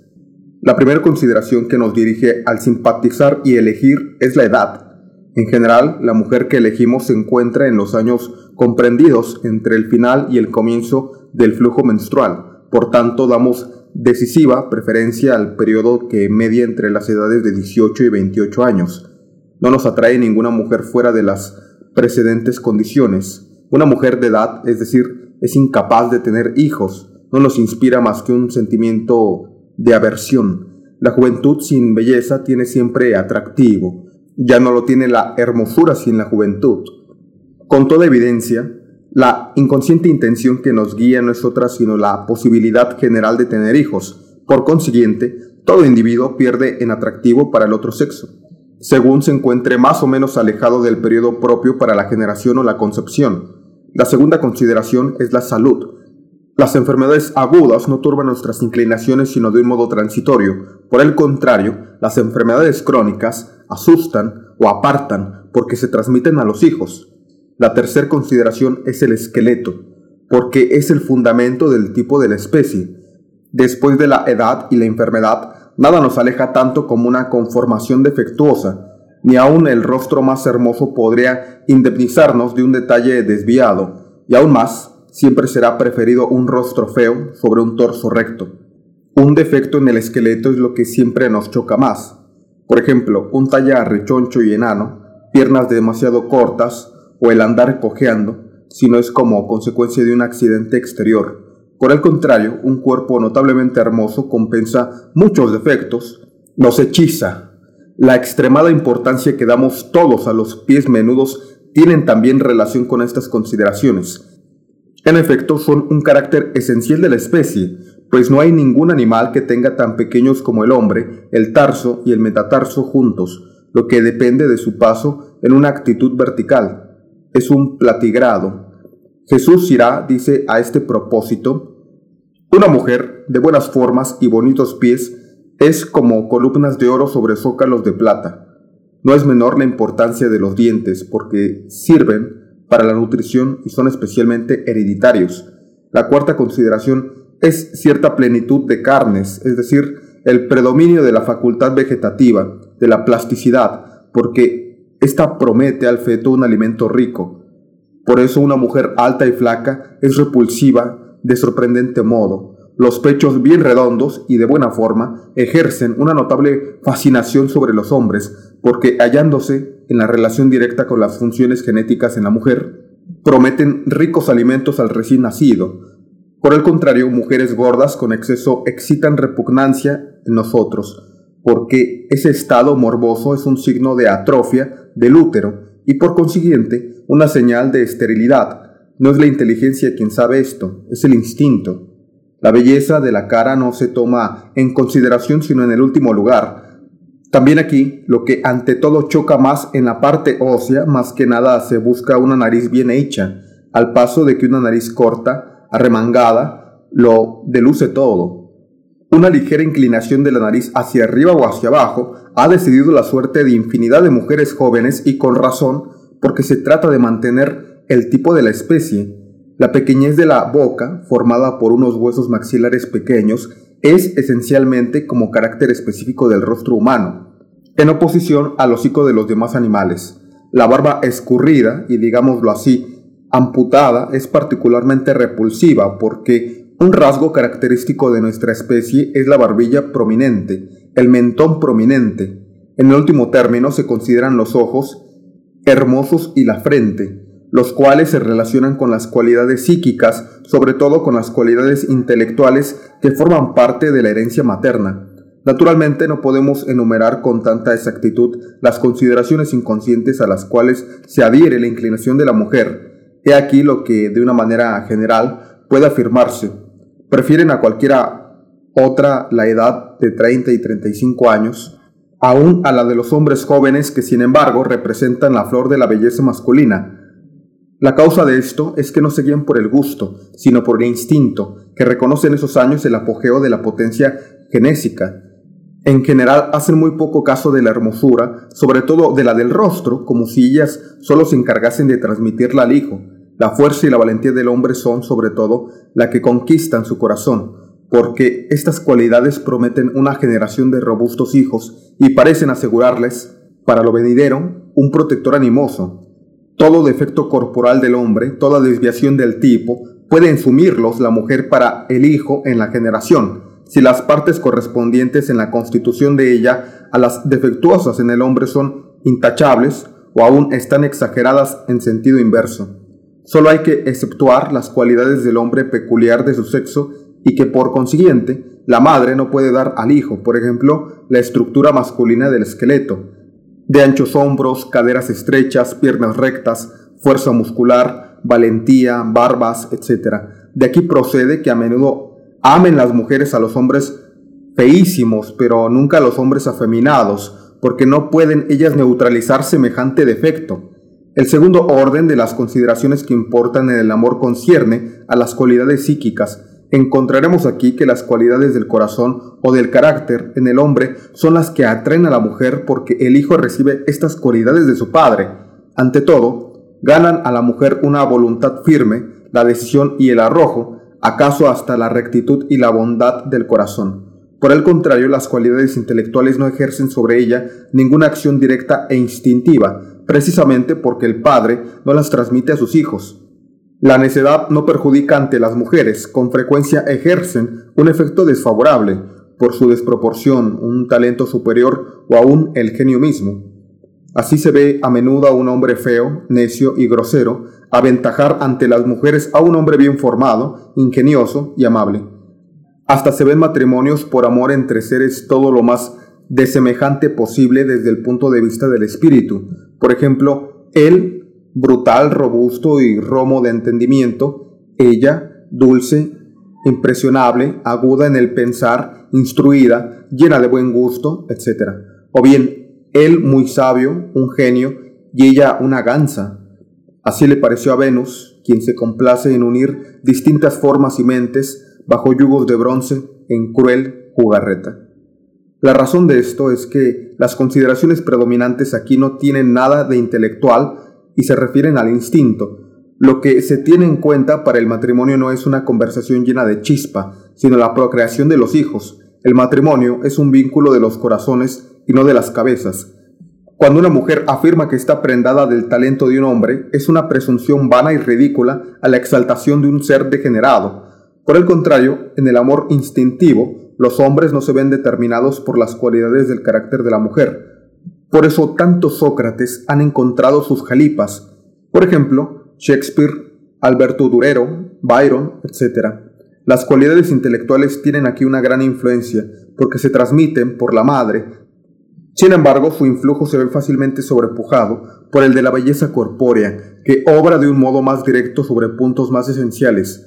La primera consideración que nos dirige al simpatizar y elegir es la edad, en general, la mujer que elegimos se encuentra en los años comprendidos entre el final y el comienzo del flujo menstrual. Por tanto, damos decisiva preferencia al periodo que media entre las edades de 18 y 28 años. No nos atrae ninguna mujer fuera de las precedentes condiciones. Una mujer de edad, es decir, es incapaz de tener hijos, no nos inspira más que un sentimiento de aversión. La juventud sin belleza tiene siempre atractivo, ya no lo tiene la hermosura sin la juventud. Con toda evidencia, la inconsciente intención que nos guía no es otra sino la posibilidad general de tener hijos. Por consiguiente, todo individuo pierde en atractivo para el otro sexo, según se encuentre más o menos alejado del periodo propio para la generación o la concepción. La segunda consideración es la salud. Las enfermedades agudas no turban nuestras inclinaciones sino de un modo transitorio. Por el contrario, las enfermedades crónicas asustan o apartan porque se transmiten a los hijos. La tercera consideración es el esqueleto, porque es el fundamento del tipo de la especie. Después de la edad y la enfermedad, nada nos aleja tanto como una conformación defectuosa, ni aun el rostro más hermoso podría indemnizarnos de un detalle desviado, y aún más, siempre será preferido un rostro feo sobre un torso recto. Un defecto en el esqueleto es lo que siempre nos choca más, por ejemplo, un talla rechoncho y enano, piernas demasiado cortas o el andar cojeando, si no es como consecuencia de un accidente exterior. Por el contrario, un cuerpo notablemente hermoso compensa muchos defectos, nos hechiza. La extremada importancia que damos todos a los pies menudos tienen también relación con estas consideraciones. En efecto, son un carácter esencial de la especie, pues no hay ningún animal que tenga tan pequeños como el hombre, el tarso y el metatarso juntos, lo que depende de su paso en una actitud vertical. Es un platigrado. Jesús irá, dice a este propósito, una mujer de buenas formas y bonitos pies es como columnas de oro sobre zócalos de plata. No es menor la importancia de los dientes porque sirven para la nutrición y son especialmente hereditarios. La cuarta consideración es cierta plenitud de carnes, es decir, el predominio de la facultad vegetativa, de la plasticidad, porque ésta promete al feto un alimento rico. Por eso una mujer alta y flaca es repulsiva de sorprendente modo. Los pechos bien redondos y de buena forma ejercen una notable fascinación sobre los hombres, porque hallándose en la relación directa con las funciones genéticas en la mujer, prometen ricos alimentos al recién nacido, por el contrario, mujeres gordas con exceso excitan repugnancia en nosotros, porque ese estado morboso es un signo de atrofia del útero y por consiguiente una señal de esterilidad. No es la inteligencia quien sabe esto, es el instinto. La belleza de la cara no se toma en consideración sino en el último lugar. También aquí, lo que ante todo choca más en la parte ósea, más que nada se busca una nariz bien hecha, al paso de que una nariz corta arremangada, lo deluce todo. Una ligera inclinación de la nariz hacia arriba o hacia abajo ha decidido la suerte de infinidad de mujeres jóvenes y con razón, porque se trata de mantener el tipo de la especie. La pequeñez de la boca, formada por unos huesos maxilares pequeños, es esencialmente como carácter específico del rostro humano, en oposición al hocico de los demás animales. La barba escurrida, y digámoslo así, amputada es particularmente repulsiva porque un rasgo característico de nuestra especie es la barbilla prominente, el mentón prominente. En el último término se consideran los ojos hermosos y la frente, los cuales se relacionan con las cualidades psíquicas, sobre todo con las cualidades intelectuales que forman parte de la herencia materna. Naturalmente no podemos enumerar con tanta exactitud las consideraciones inconscientes a las cuales se adhiere la inclinación de la mujer, He aquí lo que de una manera general puede afirmarse. Prefieren a cualquiera otra la edad de 30 y 35 años, aún a la de los hombres jóvenes que sin embargo representan la flor de la belleza masculina. La causa de esto es que no se guían por el gusto, sino por el instinto, que reconoce en esos años el apogeo de la potencia genésica, en general hacen muy poco caso de la hermosura, sobre todo de la del rostro, como si ellas solo se encargasen de transmitirla al hijo. La fuerza y la valentía del hombre son, sobre todo, la que conquistan su corazón, porque estas cualidades prometen una generación de robustos hijos y parecen asegurarles, para lo venidero, un protector animoso. Todo defecto corporal del hombre, toda desviación del tipo, puede ensumirlos la mujer para el hijo en la generación, si las partes correspondientes en la constitución de ella a las defectuosas en el hombre son intachables o aún están exageradas en sentido inverso. Solo hay que exceptuar las cualidades del hombre peculiar de su sexo y que por consiguiente la madre no puede dar al hijo, por ejemplo, la estructura masculina del esqueleto, de anchos hombros, caderas estrechas, piernas rectas, fuerza muscular, valentía, barbas, etc. De aquí procede que a menudo Amen las mujeres a los hombres feísimos, pero nunca a los hombres afeminados, porque no pueden ellas neutralizar semejante defecto. El segundo orden de las consideraciones que importan en el amor concierne a las cualidades psíquicas. Encontraremos aquí que las cualidades del corazón o del carácter en el hombre son las que atraen a la mujer porque el hijo recibe estas cualidades de su padre. Ante todo, ganan a la mujer una voluntad firme, la decisión y el arrojo, acaso hasta la rectitud y la bondad del corazón. Por el contrario, las cualidades intelectuales no ejercen sobre ella ninguna acción directa e instintiva, precisamente porque el padre no las transmite a sus hijos. La necedad no perjudica ante las mujeres, con frecuencia ejercen un efecto desfavorable, por su desproporción, un talento superior o aún el genio mismo. Así se ve a menudo a un hombre feo, necio y grosero, aventajar ante las mujeres a un hombre bien formado, ingenioso y amable. Hasta se ven matrimonios por amor entre seres todo lo más desemejante posible desde el punto de vista del espíritu. Por ejemplo, él, brutal, robusto y romo de entendimiento, ella, dulce, impresionable, aguda en el pensar, instruida, llena de buen gusto, etc. O bien, él muy sabio, un genio, y ella una gansa, Así le pareció a Venus, quien se complace en unir distintas formas y mentes bajo yugos de bronce en cruel jugarreta. La razón de esto es que las consideraciones predominantes aquí no tienen nada de intelectual y se refieren al instinto. Lo que se tiene en cuenta para el matrimonio no es una conversación llena de chispa, sino la procreación de los hijos. El matrimonio es un vínculo de los corazones y no de las cabezas. Cuando una mujer afirma que está prendada del talento de un hombre, es una presunción vana y ridícula a la exaltación de un ser degenerado. Por el contrario, en el amor instintivo, los hombres no se ven determinados por las cualidades del carácter de la mujer. Por eso tantos Sócrates han encontrado sus jalipas. Por ejemplo, Shakespeare, Alberto Durero, Byron, etc. Las cualidades intelectuales tienen aquí una gran influencia, porque se transmiten por la madre, sin embargo, su influjo se ve fácilmente sobrepujado por el de la belleza corpórea, que obra de un modo más directo sobre puntos más esenciales.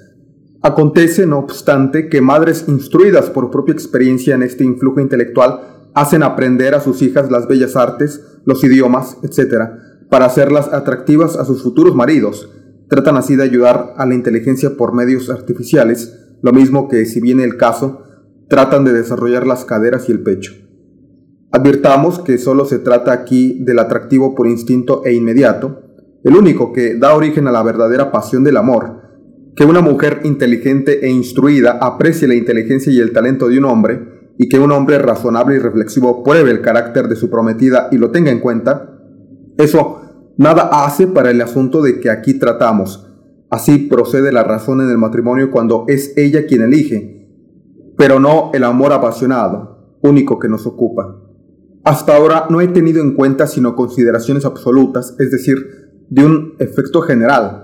Acontece, no obstante, que madres instruidas por propia experiencia en este influjo intelectual hacen aprender a sus hijas las bellas artes, los idiomas, etc., para hacerlas atractivas a sus futuros maridos. Tratan así de ayudar a la inteligencia por medios artificiales, lo mismo que, si viene el caso, tratan de desarrollar las caderas y el pecho. Advirtamos que solo se trata aquí del atractivo por instinto e inmediato, el único que da origen a la verdadera pasión del amor, que una mujer inteligente e instruida aprecie la inteligencia y el talento de un hombre, y que un hombre razonable y reflexivo pruebe el carácter de su prometida y lo tenga en cuenta, eso nada hace para el asunto de que aquí tratamos. Así procede la razón en el matrimonio cuando es ella quien elige, pero no el amor apasionado, único que nos ocupa. Hasta ahora no he tenido en cuenta sino consideraciones absolutas, es decir, de un efecto general.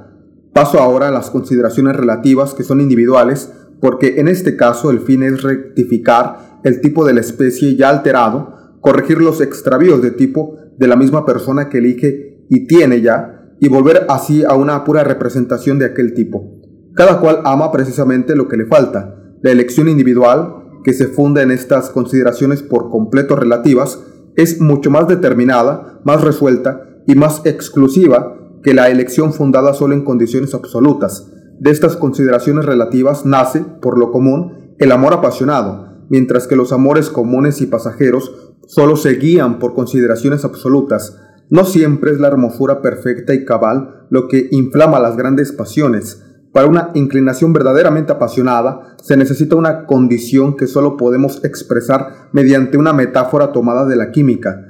Paso ahora a las consideraciones relativas que son individuales, porque en este caso el fin es rectificar el tipo de la especie ya alterado, corregir los extravíos de tipo de la misma persona que elige y tiene ya, y volver así a una pura representación de aquel tipo. Cada cual ama precisamente lo que le falta. La elección individual, que se funda en estas consideraciones por completo relativas, es mucho más determinada, más resuelta y más exclusiva que la elección fundada solo en condiciones absolutas. De estas consideraciones relativas nace, por lo común, el amor apasionado, mientras que los amores comunes y pasajeros solo se guían por consideraciones absolutas. No siempre es la hermosura perfecta y cabal lo que inflama las grandes pasiones, para una inclinación verdaderamente apasionada se necesita una condición que solo podemos expresar mediante una metáfora tomada de la química.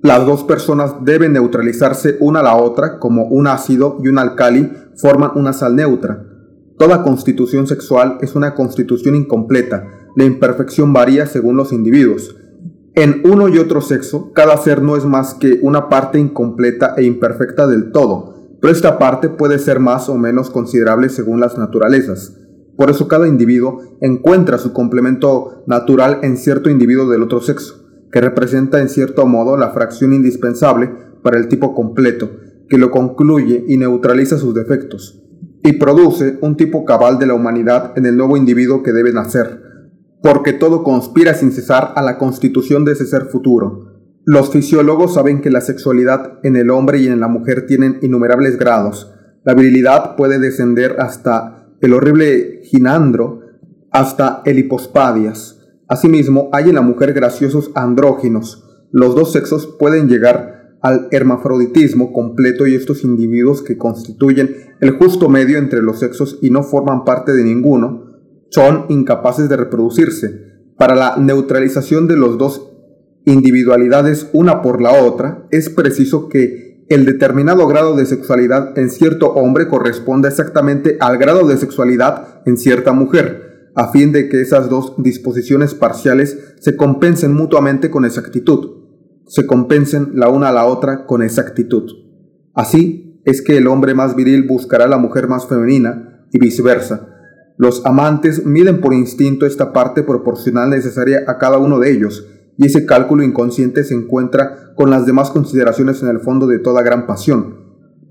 Las dos personas deben neutralizarse una a la otra como un ácido y un alcali forman una sal neutra. Toda constitución sexual es una constitución incompleta. La imperfección varía según los individuos. En uno y otro sexo, cada ser no es más que una parte incompleta e imperfecta del todo pero esta parte puede ser más o menos considerable según las naturalezas. Por eso cada individuo encuentra su complemento natural en cierto individuo del otro sexo, que representa en cierto modo la fracción indispensable para el tipo completo, que lo concluye y neutraliza sus defectos, y produce un tipo cabal de la humanidad en el nuevo individuo que debe nacer, porque todo conspira sin cesar a la constitución de ese ser futuro, los fisiólogos saben que la sexualidad en el hombre y en la mujer tienen innumerables grados. La virilidad puede descender hasta el horrible ginandro, hasta el hipospadias. Asimismo, hay en la mujer graciosos andróginos. Los dos sexos pueden llegar al hermafroditismo completo y estos individuos que constituyen el justo medio entre los sexos y no forman parte de ninguno, son incapaces de reproducirse. Para la neutralización de los dos individualidades una por la otra, es preciso que el determinado grado de sexualidad en cierto hombre corresponda exactamente al grado de sexualidad en cierta mujer, a fin de que esas dos disposiciones parciales se compensen mutuamente con exactitud, se compensen la una a la otra con exactitud. Así es que el hombre más viril buscará a la mujer más femenina y viceversa. Los amantes miden por instinto esta parte proporcional necesaria a cada uno de ellos, y ese cálculo inconsciente se encuentra con las demás consideraciones en el fondo de toda gran pasión.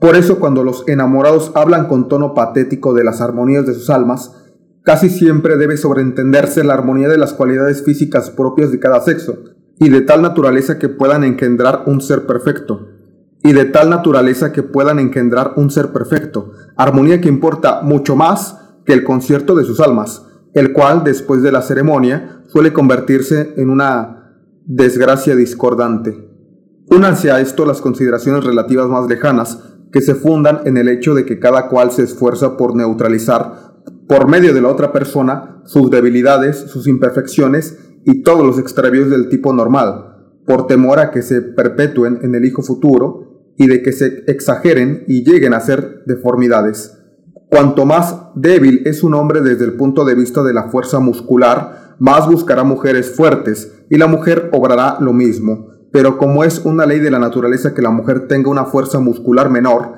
Por eso cuando los enamorados hablan con tono patético de las armonías de sus almas, casi siempre debe sobreentenderse la armonía de las cualidades físicas propias de cada sexo, y de tal naturaleza que puedan engendrar un ser perfecto, y de tal naturaleza que puedan engendrar un ser perfecto, armonía que importa mucho más que el concierto de sus almas, el cual, después de la ceremonia, suele convertirse en una desgracia discordante. Únanse a esto las consideraciones relativas más lejanas, que se fundan en el hecho de que cada cual se esfuerza por neutralizar, por medio de la otra persona, sus debilidades, sus imperfecciones y todos los extravíos del tipo normal, por temor a que se perpetúen en el hijo futuro y de que se exageren y lleguen a ser deformidades. Cuanto más débil es un hombre desde el punto de vista de la fuerza muscular, más buscará mujeres fuertes y la mujer obrará lo mismo. Pero como es una ley de la naturaleza que la mujer tenga una fuerza muscular menor,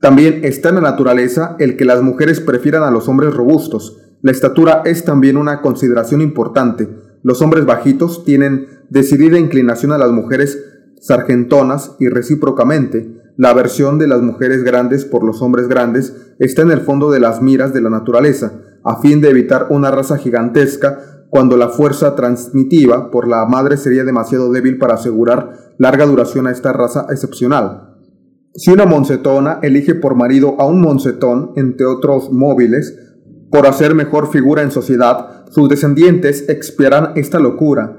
también está en la naturaleza el que las mujeres prefieran a los hombres robustos. La estatura es también una consideración importante. Los hombres bajitos tienen decidida inclinación a las mujeres sargentonas y recíprocamente. La aversión de las mujeres grandes por los hombres grandes está en el fondo de las miras de la naturaleza, a fin de evitar una raza gigantesca cuando la fuerza transmitiva por la madre sería demasiado débil para asegurar larga duración a esta raza excepcional. Si una moncetona elige por marido a un moncetón, entre otros móviles, por hacer mejor figura en sociedad, sus descendientes expiarán esta locura.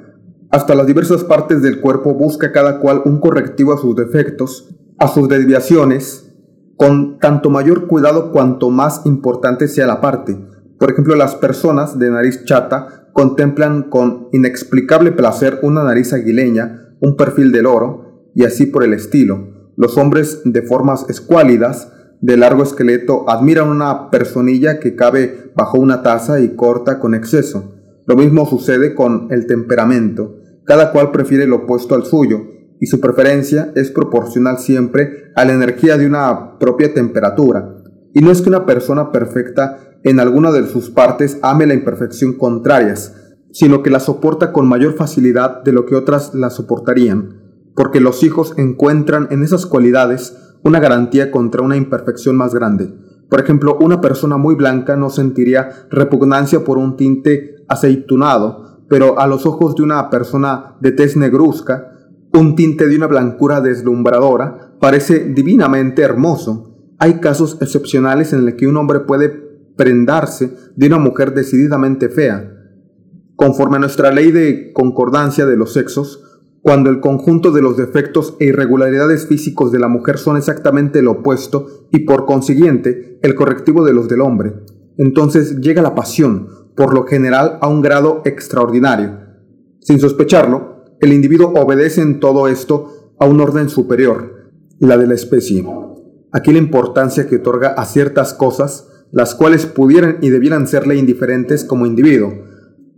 Hasta las diversas partes del cuerpo busca cada cual un correctivo a sus defectos, a sus desviaciones con tanto mayor cuidado cuanto más importante sea la parte. Por ejemplo, las personas de nariz chata contemplan con inexplicable placer una nariz aguileña, un perfil del oro, y así por el estilo. Los hombres de formas escuálidas, de largo esqueleto, admiran una personilla que cabe bajo una taza y corta con exceso. Lo mismo sucede con el temperamento. Cada cual prefiere lo opuesto al suyo, y su preferencia es proporcional siempre a la energía de una propia temperatura. Y no es que una persona perfecta en alguna de sus partes ame la imperfección contrarias, sino que la soporta con mayor facilidad de lo que otras la soportarían, porque los hijos encuentran en esas cualidades una garantía contra una imperfección más grande. Por ejemplo, una persona muy blanca no sentiría repugnancia por un tinte aceitunado, pero a los ojos de una persona de tez negruzca, un tinte de una blancura deslumbradora, parece divinamente hermoso. Hay casos excepcionales en los que un hombre puede prendarse de una mujer decididamente fea. Conforme a nuestra ley de concordancia de los sexos, cuando el conjunto de los defectos e irregularidades físicos de la mujer son exactamente lo opuesto y por consiguiente el correctivo de los del hombre, entonces llega la pasión, por lo general a un grado extraordinario. Sin sospecharlo, el individuo obedece en todo esto a un orden superior, la de la especie. Aquí la importancia que otorga a ciertas cosas, las cuales pudieran y debieran serle indiferentes como individuo.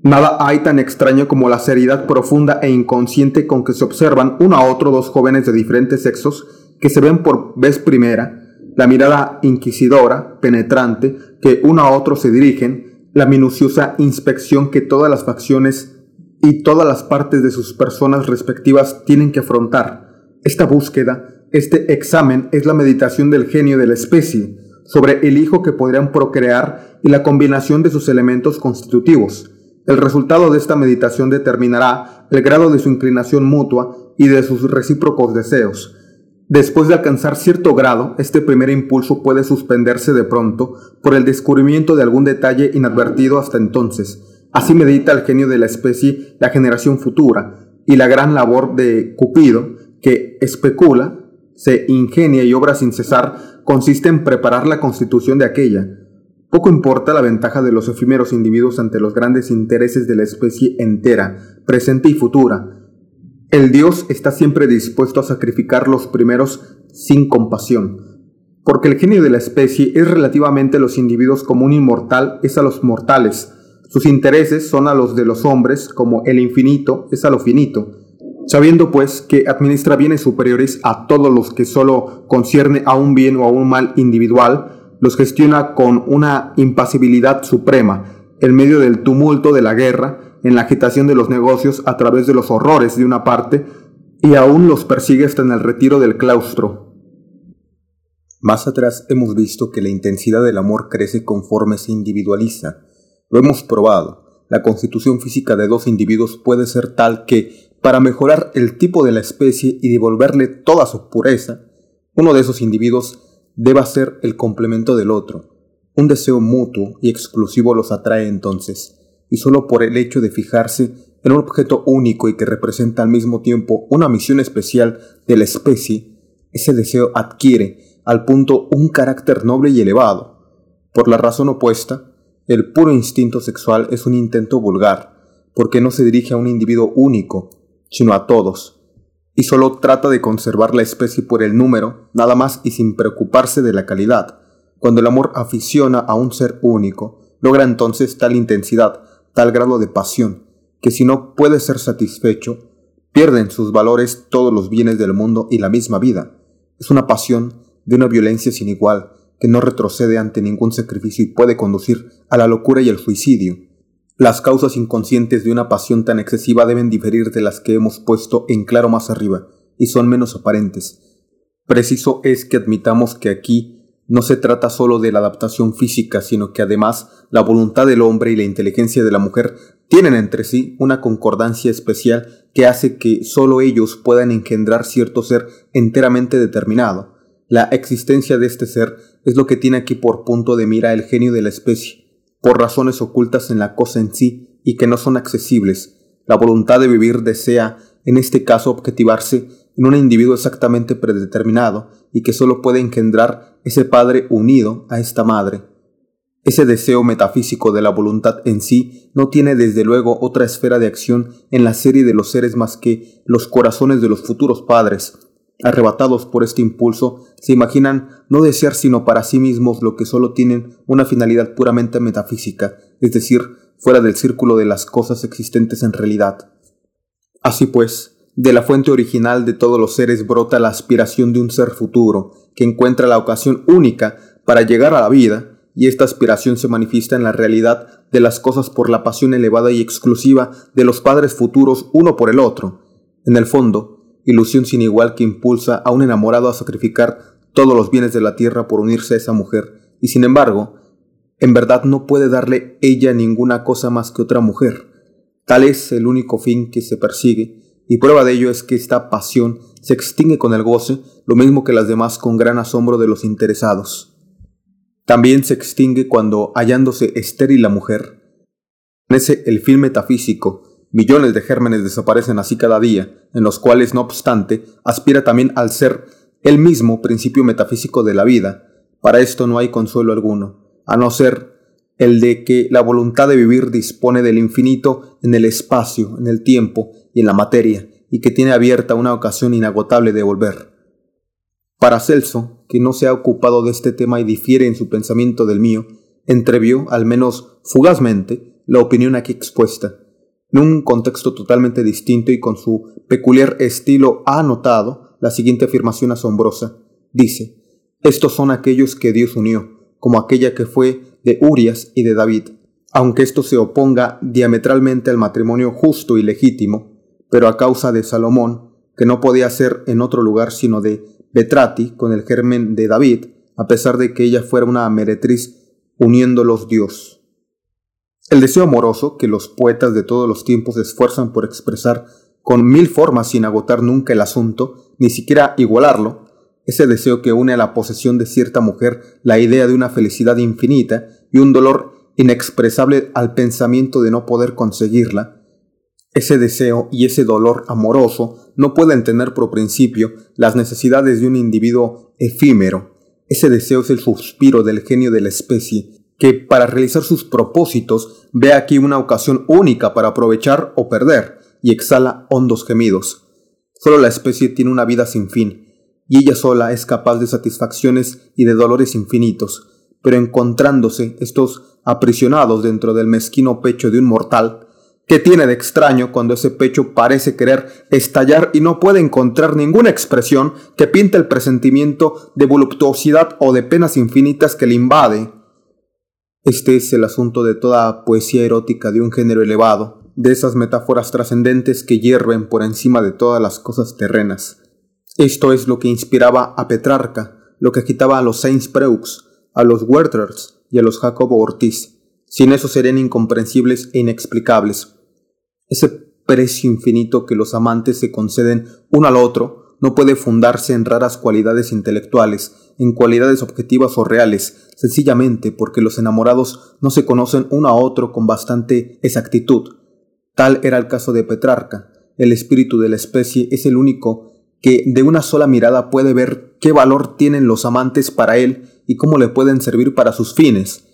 Nada hay tan extraño como la seriedad profunda e inconsciente con que se observan uno a otro dos jóvenes de diferentes sexos que se ven por vez primera, la mirada inquisidora, penetrante, que uno a otro se dirigen, la minuciosa inspección que todas las facciones y todas las partes de sus personas respectivas tienen que afrontar. Esta búsqueda, este examen es la meditación del genio de la especie sobre el hijo que podrían procrear y la combinación de sus elementos constitutivos. El resultado de esta meditación determinará el grado de su inclinación mutua y de sus recíprocos deseos. Después de alcanzar cierto grado, este primer impulso puede suspenderse de pronto por el descubrimiento de algún detalle inadvertido hasta entonces, Así medita el genio de la especie la generación futura y la gran labor de Cupido, que especula, se ingenia y obra sin cesar, consiste en preparar la constitución de aquella. Poco importa la ventaja de los efímeros individuos ante los grandes intereses de la especie entera, presente y futura. El Dios está siempre dispuesto a sacrificar los primeros sin compasión, porque el genio de la especie es relativamente a los individuos como un inmortal es a los mortales, sus intereses son a los de los hombres, como el infinito es a lo finito. Sabiendo pues que administra bienes superiores a todos los que solo concierne a un bien o a un mal individual, los gestiona con una impasibilidad suprema, en medio del tumulto de la guerra, en la agitación de los negocios a través de los horrores de una parte, y aún los persigue hasta en el retiro del claustro. Más atrás hemos visto que la intensidad del amor crece conforme se individualiza, lo hemos probado. La constitución física de dos individuos puede ser tal que, para mejorar el tipo de la especie y devolverle toda su pureza, uno de esos individuos deba ser el complemento del otro. Un deseo mutuo y exclusivo los atrae entonces, y solo por el hecho de fijarse en un objeto único y que representa al mismo tiempo una misión especial de la especie, ese deseo adquiere al punto un carácter noble y elevado. Por la razón opuesta, el puro instinto sexual es un intento vulgar, porque no se dirige a un individuo único, sino a todos, y solo trata de conservar la especie por el número, nada más y sin preocuparse de la calidad. Cuando el amor aficiona a un ser único, logra entonces tal intensidad, tal grado de pasión, que si no puede ser satisfecho, pierden sus valores todos los bienes del mundo y la misma vida. Es una pasión de una violencia sin igual, que no retrocede ante ningún sacrificio y puede conducir a la locura y el suicidio. Las causas inconscientes de una pasión tan excesiva deben diferir de las que hemos puesto en claro más arriba, y son menos aparentes. Preciso es que admitamos que aquí no se trata solo de la adaptación física, sino que además la voluntad del hombre y la inteligencia de la mujer tienen entre sí una concordancia especial que hace que solo ellos puedan engendrar cierto ser enteramente determinado. La existencia de este ser es lo que tiene aquí por punto de mira el genio de la especie, por razones ocultas en la cosa en sí y que no son accesibles. La voluntad de vivir desea, en este caso, objetivarse en un individuo exactamente predeterminado y que solo puede engendrar ese padre unido a esta madre. Ese deseo metafísico de la voluntad en sí no tiene desde luego otra esfera de acción en la serie de los seres más que los corazones de los futuros padres. Arrebatados por este impulso, se imaginan no desear sino para sí mismos lo que solo tienen una finalidad puramente metafísica, es decir, fuera del círculo de las cosas existentes en realidad. Así pues, de la fuente original de todos los seres brota la aspiración de un ser futuro, que encuentra la ocasión única para llegar a la vida, y esta aspiración se manifiesta en la realidad de las cosas por la pasión elevada y exclusiva de los padres futuros uno por el otro. En el fondo, ilusión sin igual que impulsa a un enamorado a sacrificar todos los bienes de la tierra por unirse a esa mujer, y sin embargo, en verdad no puede darle ella ninguna cosa más que otra mujer. Tal es el único fin que se persigue, y prueba de ello es que esta pasión se extingue con el goce, lo mismo que las demás con gran asombro de los interesados. También se extingue cuando, hallándose estéril la mujer, ese el fin metafísico, millones de gérmenes desaparecen así cada día, en los cuales, no obstante, aspira también al ser el mismo principio metafísico de la vida. Para esto no hay consuelo alguno, a no ser el de que la voluntad de vivir dispone del infinito en el espacio, en el tiempo y en la materia, y que tiene abierta una ocasión inagotable de volver. Para Celso, que no se ha ocupado de este tema y difiere en su pensamiento del mío, entrevió, al menos fugazmente, la opinión aquí expuesta. En un contexto totalmente distinto y con su peculiar estilo ha anotado la siguiente afirmación asombrosa. Dice, estos son aquellos que Dios unió, como aquella que fue de Urias y de David, aunque esto se oponga diametralmente al matrimonio justo y legítimo, pero a causa de Salomón, que no podía ser en otro lugar sino de Betrati con el germen de David, a pesar de que ella fuera una meretriz uniéndolos Dios. El deseo amoroso que los poetas de todos los tiempos se esfuerzan por expresar con mil formas sin agotar nunca el asunto, ni siquiera igualarlo, ese deseo que une a la posesión de cierta mujer la idea de una felicidad infinita y un dolor inexpresable al pensamiento de no poder conseguirla, ese deseo y ese dolor amoroso no pueden tener por principio las necesidades de un individuo efímero. Ese deseo es el suspiro del genio de la especie, que para realizar sus propósitos ve aquí una ocasión única para aprovechar o perder, y exhala hondos gemidos. Solo la especie tiene una vida sin fin, y ella sola es capaz de satisfacciones y de dolores infinitos, pero encontrándose estos aprisionados dentro del mezquino pecho de un mortal, ¿qué tiene de extraño cuando ese pecho parece querer estallar y no puede encontrar ninguna expresión que pinte el presentimiento de voluptuosidad o de penas infinitas que le invade? Este es el asunto de toda poesía erótica de un género elevado, de esas metáforas trascendentes que hierven por encima de todas las cosas terrenas. Esto es lo que inspiraba a Petrarca, lo que agitaba a los Saints-Preux, a los Werthers y a los Jacobo Ortiz. Sin eso serían incomprensibles e inexplicables. Ese precio infinito que los amantes se conceden uno al otro no puede fundarse en raras cualidades intelectuales, en cualidades objetivas o reales, sencillamente porque los enamorados no se conocen uno a otro con bastante exactitud. Tal era el caso de Petrarca. El espíritu de la especie es el único que de una sola mirada puede ver qué valor tienen los amantes para él y cómo le pueden servir para sus fines.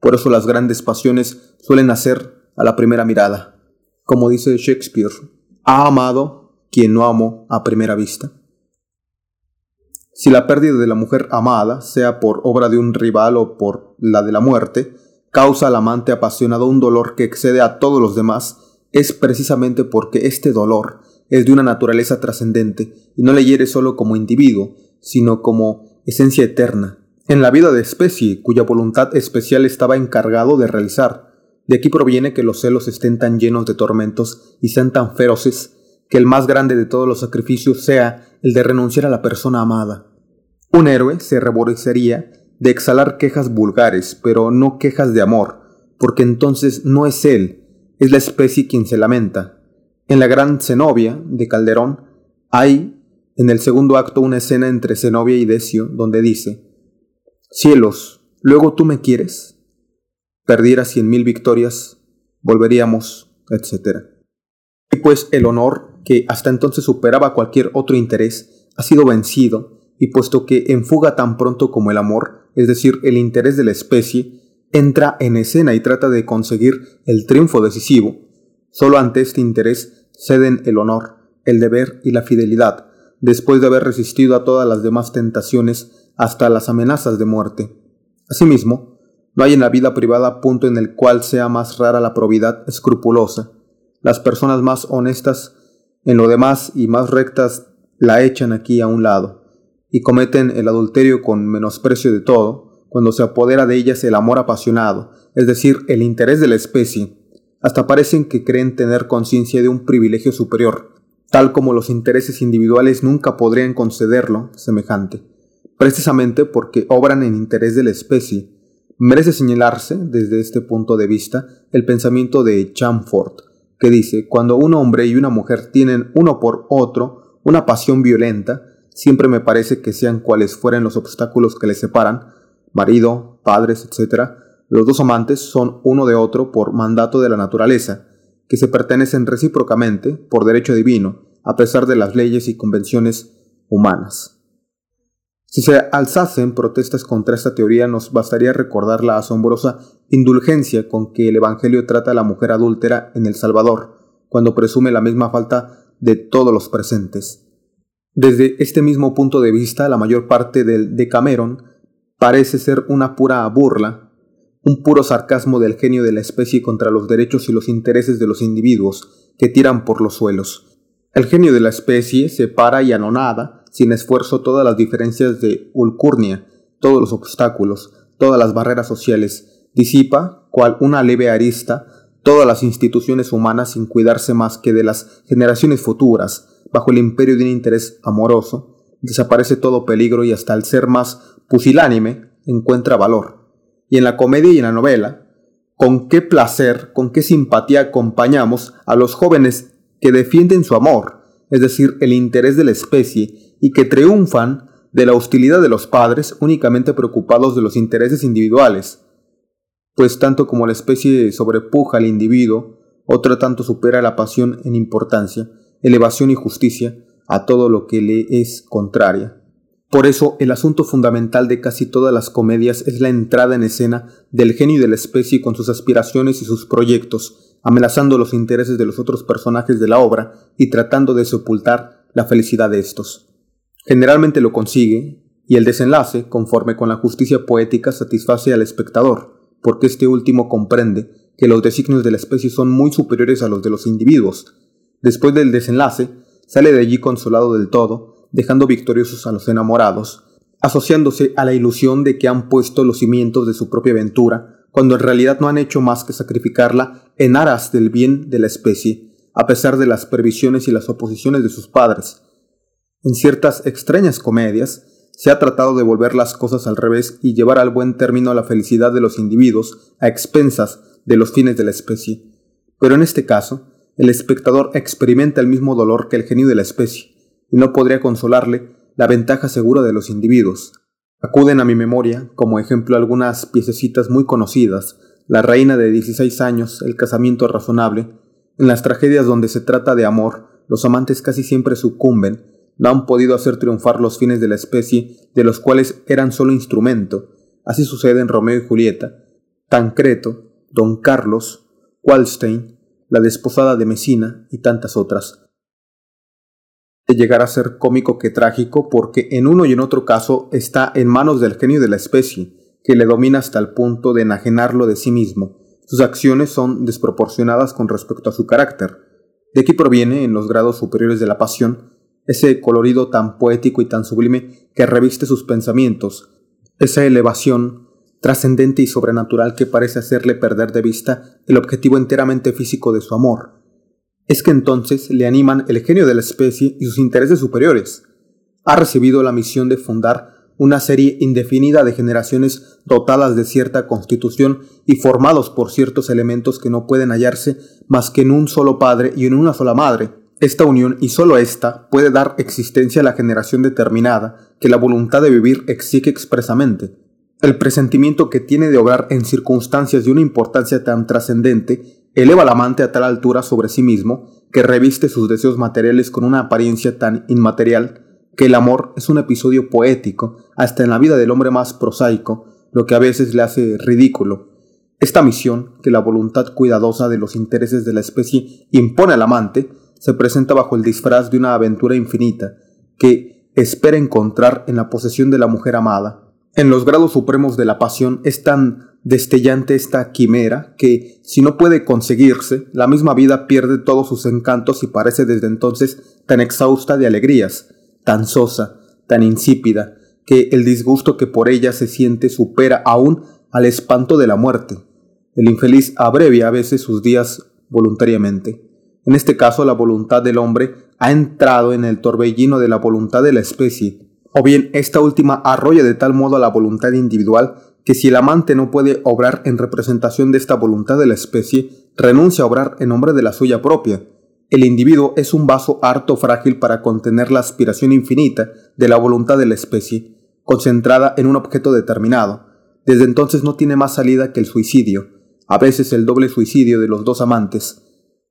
Por eso las grandes pasiones suelen nacer a la primera mirada. Como dice Shakespeare, ha amado quien no amó a primera vista. Si la pérdida de la mujer amada, sea por obra de un rival o por la de la muerte, causa al amante apasionado un dolor que excede a todos los demás, es precisamente porque este dolor es de una naturaleza trascendente y no le hiere solo como individuo, sino como esencia eterna, en la vida de especie cuya voluntad especial estaba encargado de realizar. De aquí proviene que los celos estén tan llenos de tormentos y sean tan feroces que el más grande de todos los sacrificios sea el de renunciar a la persona amada. Un héroe se reborecería de exhalar quejas vulgares, pero no quejas de amor, porque entonces no es él, es la especie quien se lamenta. En la gran Zenobia de Calderón hay en el segundo acto una escena entre Zenobia y Decio donde dice, Cielos, ¿luego tú me quieres? Perdiera cien mil victorias, volveríamos, etc. Y pues el honor, que hasta entonces superaba cualquier otro interés, ha sido vencido y puesto que en fuga tan pronto como el amor, es decir, el interés de la especie, entra en escena y trata de conseguir el triunfo decisivo, solo ante este interés ceden el honor, el deber y la fidelidad, después de haber resistido a todas las demás tentaciones hasta las amenazas de muerte. Asimismo, no hay en la vida privada punto en el cual sea más rara la probidad escrupulosa. Las personas más honestas en lo demás y más rectas la echan aquí a un lado y cometen el adulterio con menosprecio de todo, cuando se apodera de ellas el amor apasionado, es decir, el interés de la especie, hasta parecen que creen tener conciencia de un privilegio superior, tal como los intereses individuales nunca podrían concederlo semejante, precisamente porque obran en interés de la especie. Merece señalarse, desde este punto de vista, el pensamiento de Chamfort, que dice, cuando un hombre y una mujer tienen uno por otro una pasión violenta, siempre me parece que sean cuales fueren los obstáculos que les separan, marido, padres, etc., los dos amantes son uno de otro por mandato de la naturaleza, que se pertenecen recíprocamente por derecho divino, a pesar de las leyes y convenciones humanas. Si se alzasen protestas contra esta teoría, nos bastaría recordar la asombrosa indulgencia con que el Evangelio trata a la mujer adúltera en El Salvador, cuando presume la misma falta de todos los presentes. Desde este mismo punto de vista, la mayor parte del Decameron parece ser una pura burla, un puro sarcasmo del genio de la especie contra los derechos y los intereses de los individuos que tiran por los suelos. El genio de la especie separa y anonada, sin esfuerzo, todas las diferencias de ulcurnia, todos los obstáculos, todas las barreras sociales, disipa, cual una leve arista, todas las instituciones humanas sin cuidarse más que de las generaciones futuras, bajo el imperio de un interés amoroso, desaparece todo peligro y hasta el ser más pusilánime encuentra valor. Y en la comedia y en la novela, con qué placer, con qué simpatía acompañamos a los jóvenes que defienden su amor, es decir, el interés de la especie, y que triunfan de la hostilidad de los padres únicamente preocupados de los intereses individuales, pues tanto como la especie sobrepuja al individuo, otra tanto supera la pasión en importancia, elevación y justicia a todo lo que le es contraria. Por eso el asunto fundamental de casi todas las comedias es la entrada en escena del genio de la especie con sus aspiraciones y sus proyectos, amenazando los intereses de los otros personajes de la obra y tratando de sepultar la felicidad de estos. Generalmente lo consigue, y el desenlace, conforme con la justicia poética, satisface al espectador, porque este último comprende que los designios de la especie son muy superiores a los de los individuos, Después del desenlace, sale de allí consolado del todo, dejando victoriosos a los enamorados, asociándose a la ilusión de que han puesto los cimientos de su propia aventura, cuando en realidad no han hecho más que sacrificarla en aras del bien de la especie, a pesar de las previsiones y las oposiciones de sus padres. En ciertas extrañas comedias, se ha tratado de volver las cosas al revés y llevar al buen término la felicidad de los individuos a expensas de los fines de la especie. Pero en este caso, el espectador experimenta el mismo dolor que el genio de la especie, y no podría consolarle la ventaja segura de los individuos. Acuden a mi memoria, como ejemplo, algunas piececitas muy conocidas, La reina de 16 años, El casamiento razonable, En las tragedias donde se trata de amor, los amantes casi siempre sucumben, no han podido hacer triunfar los fines de la especie, de los cuales eran solo instrumento. Así sucede en Romeo y Julieta, Tancreto, Don Carlos, Wallstein, la desposada de Mesina y tantas otras. De llegar a ser cómico que trágico porque en uno y en otro caso está en manos del genio de la especie, que le domina hasta el punto de enajenarlo de sí mismo. Sus acciones son desproporcionadas con respecto a su carácter. De aquí proviene, en los grados superiores de la pasión, ese colorido tan poético y tan sublime que reviste sus pensamientos, esa elevación trascendente y sobrenatural que parece hacerle perder de vista el objetivo enteramente físico de su amor. Es que entonces le animan el genio de la especie y sus intereses superiores. Ha recibido la misión de fundar una serie indefinida de generaciones dotadas de cierta constitución y formados por ciertos elementos que no pueden hallarse más que en un solo padre y en una sola madre. Esta unión y solo esta puede dar existencia a la generación determinada que la voluntad de vivir exige expresamente. El presentimiento que tiene de obrar en circunstancias de una importancia tan trascendente eleva al amante a tal altura sobre sí mismo que reviste sus deseos materiales con una apariencia tan inmaterial que el amor es un episodio poético hasta en la vida del hombre más prosaico, lo que a veces le hace ridículo. Esta misión, que la voluntad cuidadosa de los intereses de la especie impone al amante, se presenta bajo el disfraz de una aventura infinita, que espera encontrar en la posesión de la mujer amada. En los grados supremos de la pasión es tan destellante esta quimera que, si no puede conseguirse, la misma vida pierde todos sus encantos y parece desde entonces tan exhausta de alegrías, tan sosa, tan insípida, que el disgusto que por ella se siente supera aún al espanto de la muerte. El infeliz abrevia a veces sus días voluntariamente. En este caso, la voluntad del hombre ha entrado en el torbellino de la voluntad de la especie, o bien esta última arrolla de tal modo a la voluntad individual que si el amante no puede obrar en representación de esta voluntad de la especie, renuncia a obrar en nombre de la suya propia, el individuo es un vaso harto frágil para contener la aspiración infinita de la voluntad de la especie, concentrada en un objeto determinado. Desde entonces no tiene más salida que el suicidio, a veces el doble suicidio de los dos amantes,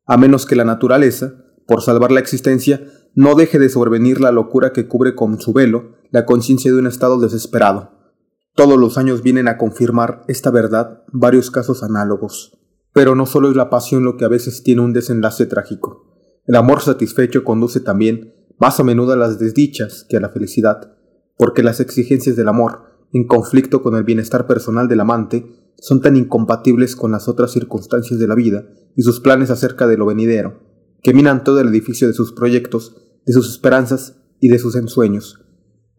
a menos que la naturaleza, por salvar la existencia, no deje de sobrevenir la locura que cubre con su velo la conciencia de un estado desesperado. Todos los años vienen a confirmar esta verdad varios casos análogos. Pero no solo es la pasión lo que a veces tiene un desenlace trágico. El amor satisfecho conduce también más a menudo a las desdichas que a la felicidad, porque las exigencias del amor, en conflicto con el bienestar personal del amante, son tan incompatibles con las otras circunstancias de la vida y sus planes acerca de lo venidero, que minan todo el edificio de sus proyectos, de sus esperanzas y de sus ensueños.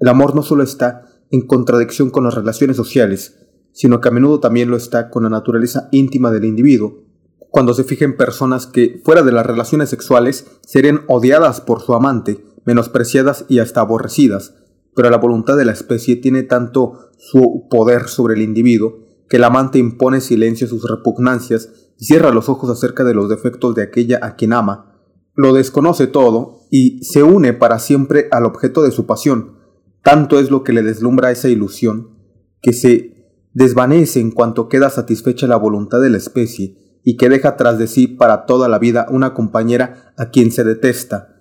El amor no solo está en contradicción con las relaciones sociales, sino que a menudo también lo está con la naturaleza íntima del individuo, cuando se fija en personas que, fuera de las relaciones sexuales, serían odiadas por su amante, menospreciadas y hasta aborrecidas, pero la voluntad de la especie tiene tanto su poder sobre el individuo que el amante impone silencio a sus repugnancias y cierra los ojos acerca de los defectos de aquella a quien ama, lo desconoce todo y se une para siempre al objeto de su pasión. Tanto es lo que le deslumbra esa ilusión, que se desvanece en cuanto queda satisfecha la voluntad de la especie, y que deja tras de sí para toda la vida una compañera a quien se detesta.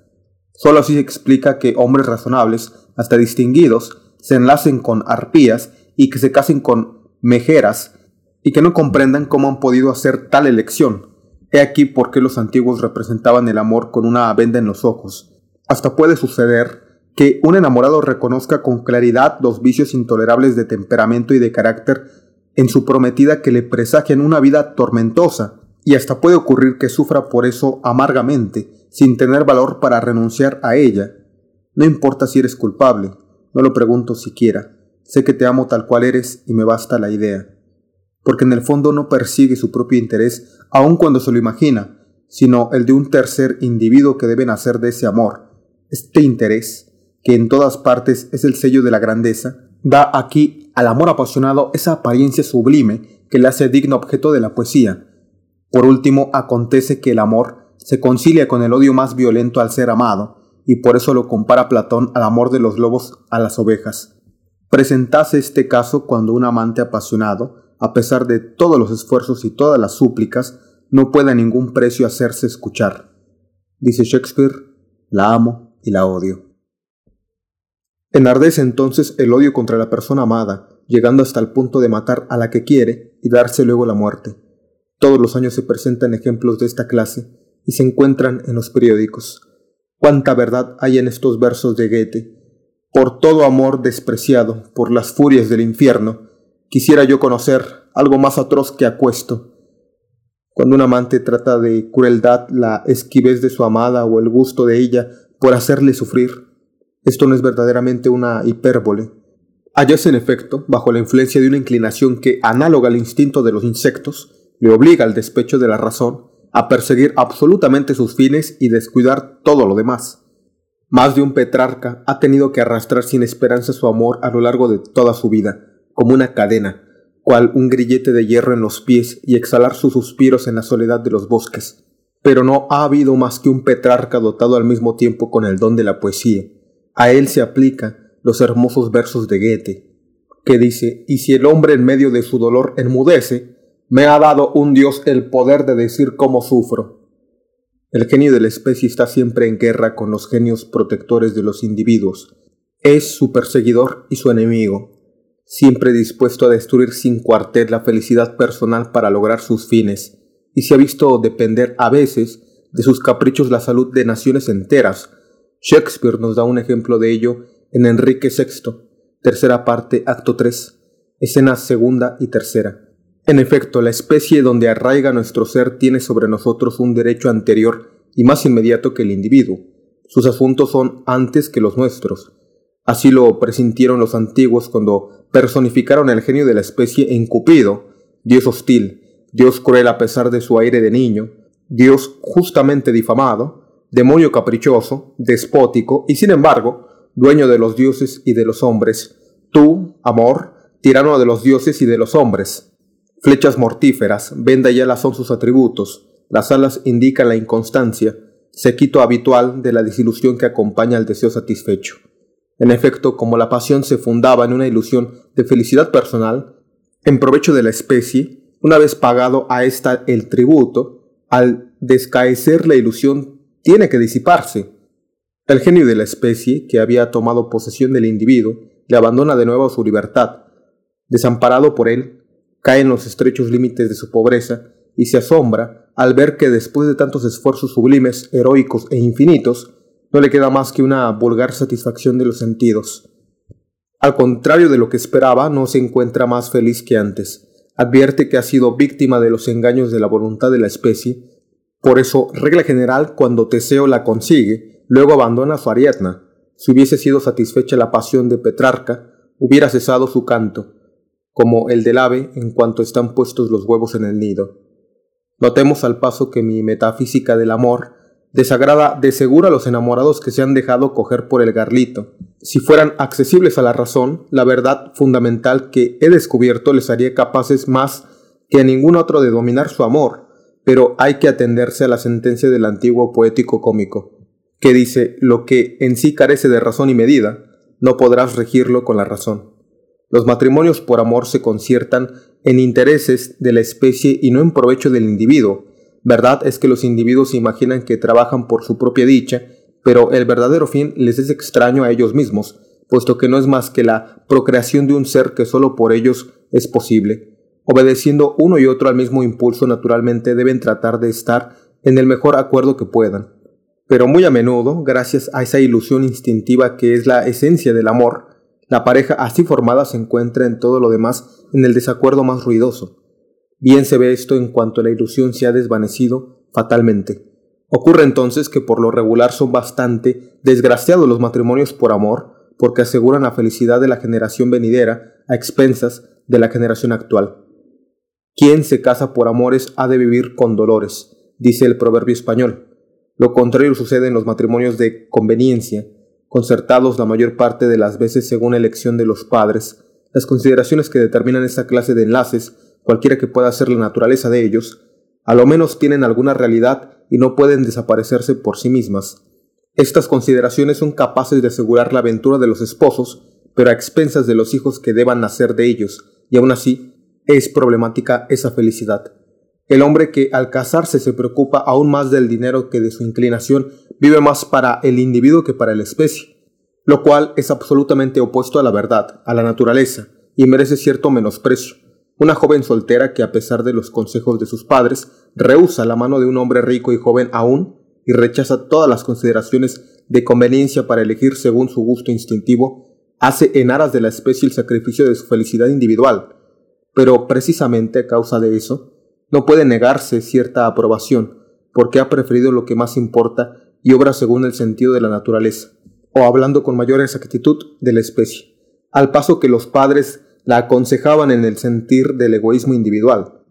Solo así se explica que hombres razonables, hasta distinguidos, se enlacen con arpías y que se casen con mejeras y que no comprendan cómo han podido hacer tal elección. He aquí por qué los antiguos representaban el amor con una venda en los ojos. Hasta puede suceder que un enamorado reconozca con claridad los vicios intolerables de temperamento y de carácter en su prometida que le presagian una vida tormentosa, y hasta puede ocurrir que sufra por eso amargamente, sin tener valor para renunciar a ella. No importa si eres culpable, no lo pregunto siquiera, sé que te amo tal cual eres y me basta la idea. Porque en el fondo no persigue su propio interés, aun cuando se lo imagina, sino el de un tercer individuo que debe nacer de ese amor. Este interés, que en todas partes es el sello de la grandeza, da aquí al amor apasionado esa apariencia sublime que le hace digno objeto de la poesía. Por último, acontece que el amor se concilia con el odio más violento al ser amado, y por eso lo compara Platón al amor de los lobos a las ovejas. Presentase este caso cuando un amante apasionado, a pesar de todos los esfuerzos y todas las súplicas, no puede a ningún precio hacerse escuchar. Dice Shakespeare, la amo y la odio. Enardece entonces el odio contra la persona amada, llegando hasta el punto de matar a la que quiere y darse luego la muerte. Todos los años se presentan ejemplos de esta clase y se encuentran en los periódicos. Cuánta verdad hay en estos versos de Goethe. Por todo amor despreciado, por las furias del infierno, quisiera yo conocer algo más atroz que acuesto. Cuando un amante trata de crueldad la esquivez de su amada o el gusto de ella por hacerle sufrir, esto no es verdaderamente una hipérbole. Hallas en efecto, bajo la influencia de una inclinación que, análoga al instinto de los insectos, le obliga al despecho de la razón a perseguir absolutamente sus fines y descuidar todo lo demás. Más de un Petrarca ha tenido que arrastrar sin esperanza su amor a lo largo de toda su vida, como una cadena, cual un grillete de hierro en los pies y exhalar sus suspiros en la soledad de los bosques. Pero no ha habido más que un Petrarca dotado al mismo tiempo con el don de la poesía. A él se aplica los hermosos versos de Goethe, que dice, y si el hombre en medio de su dolor enmudece, me ha dado un Dios el poder de decir cómo sufro. El genio de la especie está siempre en guerra con los genios protectores de los individuos. Es su perseguidor y su enemigo, siempre dispuesto a destruir sin cuartel la felicidad personal para lograr sus fines, y se ha visto depender a veces de sus caprichos la salud de naciones enteras. Shakespeare nos da un ejemplo de ello en Enrique VI, tercera parte, acto 3, escenas segunda y tercera. En efecto, la especie donde arraiga nuestro ser tiene sobre nosotros un derecho anterior y más inmediato que el individuo. Sus asuntos son antes que los nuestros. Así lo presintieron los antiguos cuando personificaron el genio de la especie en Cupido, Dios hostil, Dios cruel a pesar de su aire de niño, Dios justamente difamado, demonio caprichoso, despótico y sin embargo, dueño de los dioses y de los hombres, tú, amor, tirano de los dioses y de los hombres. Flechas mortíferas, venda y alas son sus atributos. Las alas indican la inconstancia, sequito habitual de la desilusión que acompaña al deseo satisfecho. En efecto, como la pasión se fundaba en una ilusión de felicidad personal, en provecho de la especie, una vez pagado a ésta el tributo, al descaecer la ilusión tiene que disiparse. El genio de la especie, que había tomado posesión del individuo, le abandona de nuevo su libertad. Desamparado por él, cae en los estrechos límites de su pobreza y se asombra al ver que después de tantos esfuerzos sublimes, heroicos e infinitos, no le queda más que una vulgar satisfacción de los sentidos. Al contrario de lo que esperaba, no se encuentra más feliz que antes. Advierte que ha sido víctima de los engaños de la voluntad de la especie. Por eso, regla general, cuando Teseo la consigue, luego abandona su Ariadna. Si hubiese sido satisfecha la pasión de Petrarca, hubiera cesado su canto como el del ave en cuanto están puestos los huevos en el nido. Notemos al paso que mi metafísica del amor desagrada de seguro a los enamorados que se han dejado coger por el garlito. Si fueran accesibles a la razón, la verdad fundamental que he descubierto les haría capaces más que a ningún otro de dominar su amor, pero hay que atenderse a la sentencia del antiguo poético cómico, que dice lo que en sí carece de razón y medida, no podrás regirlo con la razón. Los matrimonios por amor se conciertan en intereses de la especie y no en provecho del individuo. Verdad es que los individuos imaginan que trabajan por su propia dicha, pero el verdadero fin les es extraño a ellos mismos, puesto que no es más que la procreación de un ser que solo por ellos es posible. Obedeciendo uno y otro al mismo impulso, naturalmente deben tratar de estar en el mejor acuerdo que puedan. Pero muy a menudo, gracias a esa ilusión instintiva que es la esencia del amor, la pareja así formada se encuentra en todo lo demás en el desacuerdo más ruidoso. Bien se ve esto en cuanto la ilusión se ha desvanecido fatalmente. Ocurre entonces que por lo regular son bastante desgraciados los matrimonios por amor, porque aseguran la felicidad de la generación venidera a expensas de la generación actual. Quien se casa por amores ha de vivir con dolores, dice el proverbio español. Lo contrario sucede en los matrimonios de conveniencia, concertados la mayor parte de las veces según elección de los padres, las consideraciones que determinan esta clase de enlaces, cualquiera que pueda ser la naturaleza de ellos, a lo menos tienen alguna realidad y no pueden desaparecerse por sí mismas. Estas consideraciones son capaces de asegurar la aventura de los esposos, pero a expensas de los hijos que deban nacer de ellos, y aún así es problemática esa felicidad. El hombre que al casarse se preocupa aún más del dinero que de su inclinación vive más para el individuo que para la especie, lo cual es absolutamente opuesto a la verdad, a la naturaleza, y merece cierto menosprecio. Una joven soltera que a pesar de los consejos de sus padres, rehúsa la mano de un hombre rico y joven aún y rechaza todas las consideraciones de conveniencia para elegir según su gusto instintivo, hace en aras de la especie el sacrificio de su felicidad individual. Pero precisamente a causa de eso, no puede negarse cierta aprobación, porque ha preferido lo que más importa y obra según el sentido de la naturaleza, o hablando con mayor exactitud de la especie, al paso que los padres la aconsejaban en el sentir del egoísmo individual.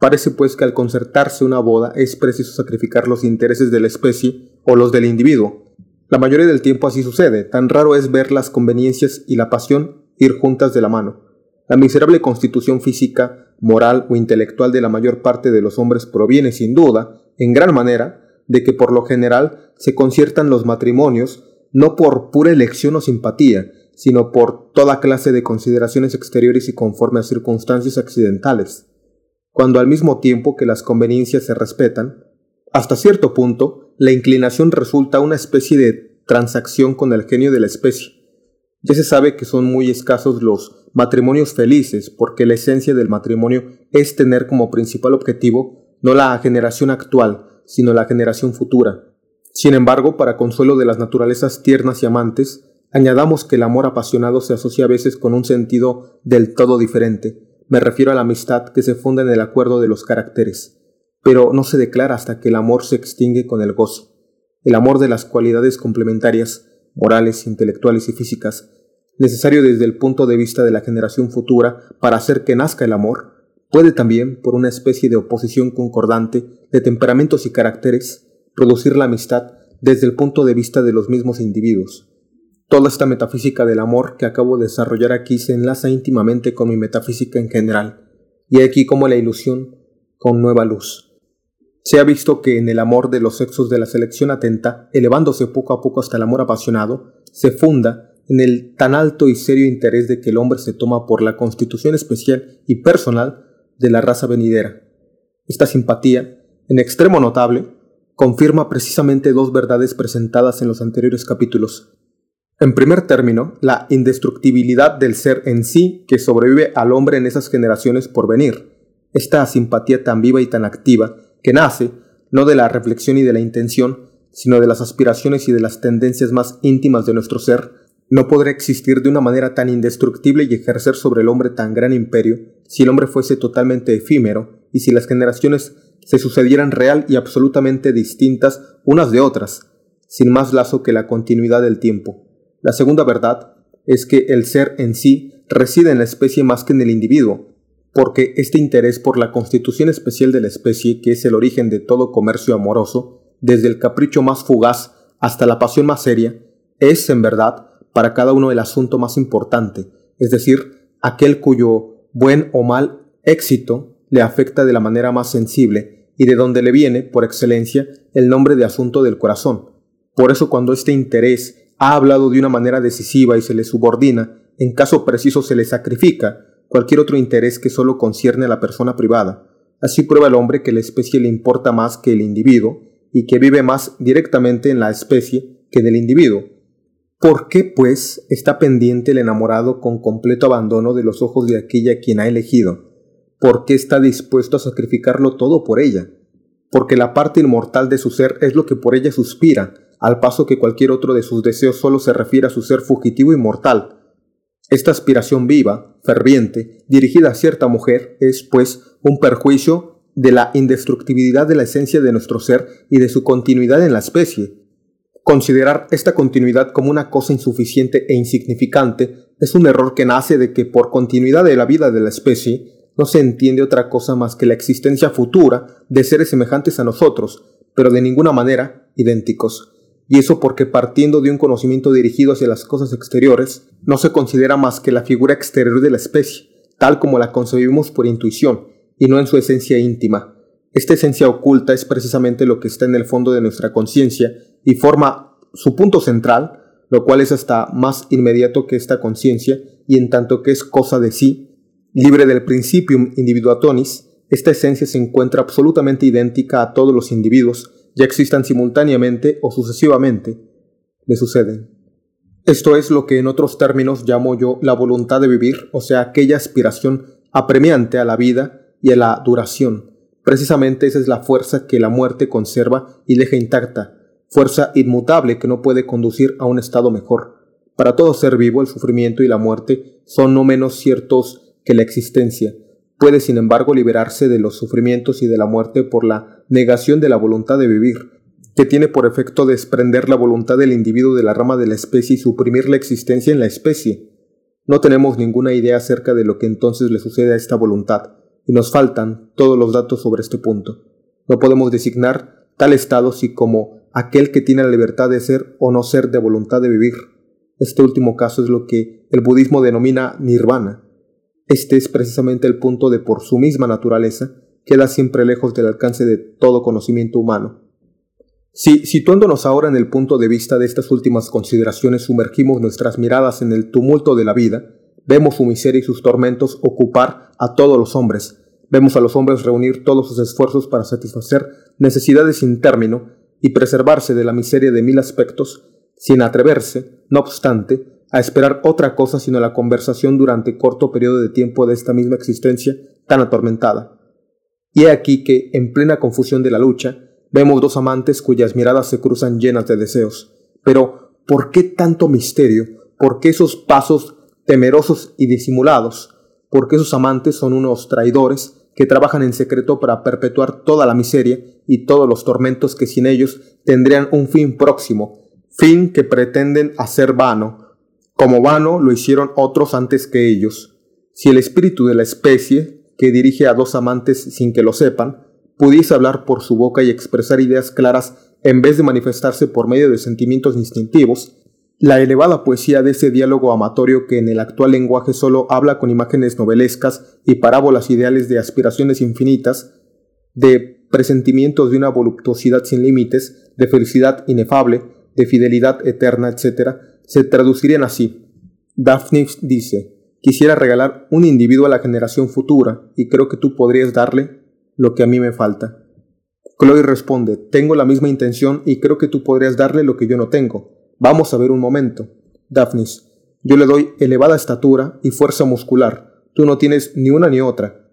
Parece pues que al concertarse una boda es preciso sacrificar los intereses de la especie o los del individuo. La mayoría del tiempo así sucede, tan raro es ver las conveniencias y la pasión ir juntas de la mano. La miserable constitución física moral o intelectual de la mayor parte de los hombres proviene sin duda, en gran manera, de que por lo general se conciertan los matrimonios no por pura elección o simpatía, sino por toda clase de consideraciones exteriores y conforme a circunstancias accidentales, cuando al mismo tiempo que las conveniencias se respetan, hasta cierto punto, la inclinación resulta una especie de transacción con el genio de la especie. Ya se sabe que son muy escasos los matrimonios felices, porque la esencia del matrimonio es tener como principal objetivo no la generación actual, sino la generación futura. Sin embargo, para consuelo de las naturalezas tiernas y amantes, añadamos que el amor apasionado se asocia a veces con un sentido del todo diferente. Me refiero a la amistad que se funda en el acuerdo de los caracteres, pero no se declara hasta que el amor se extingue con el gozo. El amor de las cualidades complementarias, morales, intelectuales y físicas, necesario desde el punto de vista de la generación futura para hacer que nazca el amor, puede también, por una especie de oposición concordante de temperamentos y caracteres, producir la amistad desde el punto de vista de los mismos individuos. Toda esta metafísica del amor que acabo de desarrollar aquí se enlaza íntimamente con mi metafísica en general, y aquí como la ilusión con nueva luz. Se ha visto que en el amor de los sexos de la selección atenta, elevándose poco a poco hasta el amor apasionado, se funda en el tan alto y serio interés de que el hombre se toma por la constitución especial y personal de la raza venidera. Esta simpatía, en extremo notable, confirma precisamente dos verdades presentadas en los anteriores capítulos. En primer término, la indestructibilidad del ser en sí que sobrevive al hombre en esas generaciones por venir. Esta simpatía tan viva y tan activa que nace no de la reflexión y de la intención, sino de las aspiraciones y de las tendencias más íntimas de nuestro ser, no podrá existir de una manera tan indestructible y ejercer sobre el hombre tan gran imperio si el hombre fuese totalmente efímero y si las generaciones se sucedieran real y absolutamente distintas unas de otras, sin más lazo que la continuidad del tiempo. La segunda verdad es que el ser en sí reside en la especie más que en el individuo, porque este interés por la constitución especial de la especie, que es el origen de todo comercio amoroso, desde el capricho más fugaz hasta la pasión más seria, es, en verdad, para cada uno el asunto más importante, es decir, aquel cuyo buen o mal éxito le afecta de la manera más sensible y de donde le viene, por excelencia, el nombre de asunto del corazón. Por eso cuando este interés ha hablado de una manera decisiva y se le subordina, en caso preciso se le sacrifica cualquier otro interés que solo concierne a la persona privada. Así prueba el hombre que la especie le importa más que el individuo y que vive más directamente en la especie que en el individuo. ¿Por qué, pues, está pendiente el enamorado con completo abandono de los ojos de aquella quien ha elegido? ¿Por qué está dispuesto a sacrificarlo todo por ella? Porque la parte inmortal de su ser es lo que por ella suspira, al paso que cualquier otro de sus deseos solo se refiere a su ser fugitivo y mortal. Esta aspiración viva, ferviente, dirigida a cierta mujer, es, pues, un perjuicio de la indestructibilidad de la esencia de nuestro ser y de su continuidad en la especie, Considerar esta continuidad como una cosa insuficiente e insignificante es un error que nace de que por continuidad de la vida de la especie no se entiende otra cosa más que la existencia futura de seres semejantes a nosotros, pero de ninguna manera idénticos. Y eso porque partiendo de un conocimiento dirigido hacia las cosas exteriores, no se considera más que la figura exterior de la especie, tal como la concebimos por intuición, y no en su esencia íntima. Esta esencia oculta es precisamente lo que está en el fondo de nuestra conciencia y forma su punto central, lo cual es hasta más inmediato que esta conciencia y en tanto que es cosa de sí, libre del principium individuatonis, esta esencia se encuentra absolutamente idéntica a todos los individuos, ya existan simultáneamente o sucesivamente, le suceden. Esto es lo que en otros términos llamo yo la voluntad de vivir, o sea, aquella aspiración apremiante a la vida y a la duración. Precisamente esa es la fuerza que la muerte conserva y deja intacta, fuerza inmutable que no puede conducir a un estado mejor. Para todo ser vivo el sufrimiento y la muerte son no menos ciertos que la existencia. Puede sin embargo liberarse de los sufrimientos y de la muerte por la negación de la voluntad de vivir, que tiene por efecto desprender la voluntad del individuo de la rama de la especie y suprimir la existencia en la especie. No tenemos ninguna idea acerca de lo que entonces le sucede a esta voluntad, y nos faltan todos los datos sobre este punto. No podemos designar tal estado si como aquel que tiene la libertad de ser o no ser de voluntad de vivir. Este último caso es lo que el budismo denomina nirvana. Este es precisamente el punto de por su misma naturaleza queda siempre lejos del alcance de todo conocimiento humano. Si, situándonos ahora en el punto de vista de estas últimas consideraciones, sumergimos nuestras miradas en el tumulto de la vida, vemos su miseria y sus tormentos ocupar a todos los hombres, vemos a los hombres reunir todos sus esfuerzos para satisfacer necesidades sin término y preservarse de la miseria de mil aspectos, sin atreverse, no obstante, a esperar otra cosa sino la conversación durante corto periodo de tiempo de esta misma existencia tan atormentada. Y he aquí que, en plena confusión de la lucha, Vemos dos amantes cuyas miradas se cruzan llenas de deseos. Pero, ¿por qué tanto misterio? ¿Por qué esos pasos temerosos y disimulados? ¿Por qué esos amantes son unos traidores que trabajan en secreto para perpetuar toda la miseria y todos los tormentos que sin ellos tendrían un fin próximo, fin que pretenden hacer vano, como vano lo hicieron otros antes que ellos? Si el espíritu de la especie, que dirige a dos amantes sin que lo sepan, pudiese hablar por su boca y expresar ideas claras en vez de manifestarse por medio de sentimientos instintivos, la elevada poesía de ese diálogo amatorio que en el actual lenguaje solo habla con imágenes novelescas y parábolas ideales de aspiraciones infinitas, de presentimientos de una voluptuosidad sin límites, de felicidad inefable, de fidelidad eterna, etc., se traducirían así. Daphne dice, quisiera regalar un individuo a la generación futura y creo que tú podrías darle lo que a mí me falta. Chloe responde, tengo la misma intención y creo que tú podrías darle lo que yo no tengo. Vamos a ver un momento. Daphnis, yo le doy elevada estatura y fuerza muscular. Tú no tienes ni una ni otra.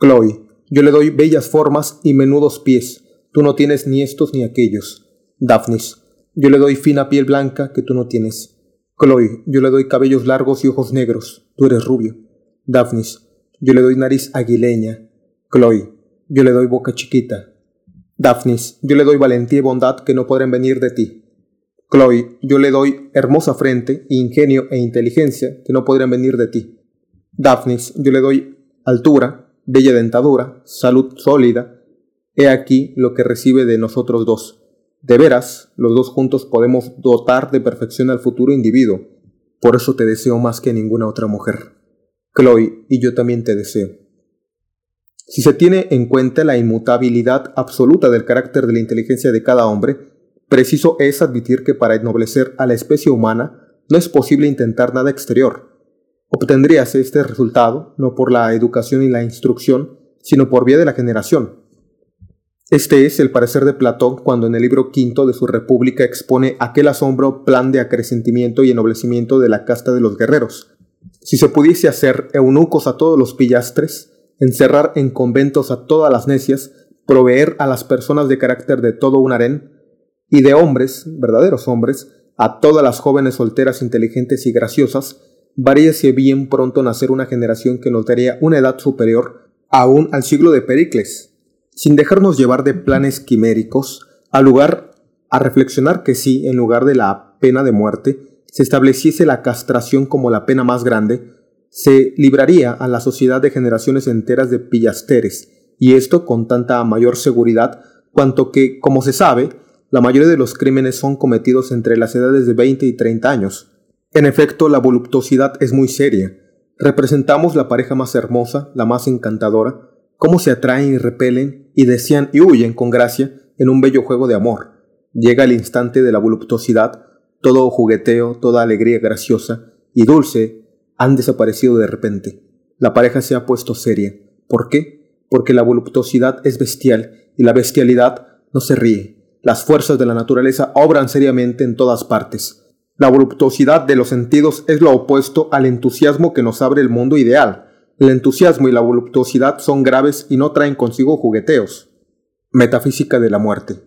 Chloe, yo le doy bellas formas y menudos pies. Tú no tienes ni estos ni aquellos. Daphnis, yo le doy fina piel blanca que tú no tienes. Chloe, yo le doy cabellos largos y ojos negros. Tú eres rubio. Daphnis, yo le doy nariz aguileña. Chloe, yo le doy boca chiquita. Daphnis, yo le doy valentía y bondad que no podrán venir de ti. Chloe, yo le doy hermosa frente, ingenio e inteligencia que no podrán venir de ti. Daphnis, yo le doy altura, bella dentadura, salud sólida. He aquí lo que recibe de nosotros dos. De veras, los dos juntos podemos dotar de perfección al futuro individuo. Por eso te deseo más que ninguna otra mujer. Chloe, y yo también te deseo. Si se tiene en cuenta la inmutabilidad absoluta del carácter de la inteligencia de cada hombre, preciso es admitir que para ennoblecer a la especie humana no es posible intentar nada exterior. Obtendríase este resultado no por la educación y la instrucción, sino por vía de la generación. Este es el parecer de Platón cuando en el libro quinto de su República expone aquel asombro plan de acrecentimiento y ennoblecimiento de la casta de los guerreros. Si se pudiese hacer eunucos a todos los pillastres, encerrar en conventos a todas las necias, proveer a las personas de carácter de todo un harén, y de hombres, verdaderos hombres, a todas las jóvenes solteras inteligentes y graciosas, varíase bien pronto nacer una generación que nos daría una edad superior aún al siglo de Pericles, sin dejarnos llevar de planes quiméricos, al lugar a reflexionar que si, en lugar de la pena de muerte, se estableciese la castración como la pena más grande, se libraría a la sociedad de generaciones enteras de pillasteres, y esto con tanta mayor seguridad cuanto que, como se sabe, la mayoría de los crímenes son cometidos entre las edades de 20 y 30 años. En efecto, la voluptuosidad es muy seria. Representamos la pareja más hermosa, la más encantadora, cómo se atraen y repelen y desean y huyen con gracia en un bello juego de amor. Llega el instante de la voluptuosidad, todo jugueteo, toda alegría graciosa y dulce han desaparecido de repente. La pareja se ha puesto seria. ¿Por qué? porque la voluptuosidad es bestial y la bestialidad no se ríe. Las fuerzas de la naturaleza obran seriamente en todas partes. La voluptuosidad de los sentidos es lo opuesto al entusiasmo que nos abre el mundo ideal. El entusiasmo y la voluptuosidad son graves y no traen consigo jugueteos. Metafísica de la muerte.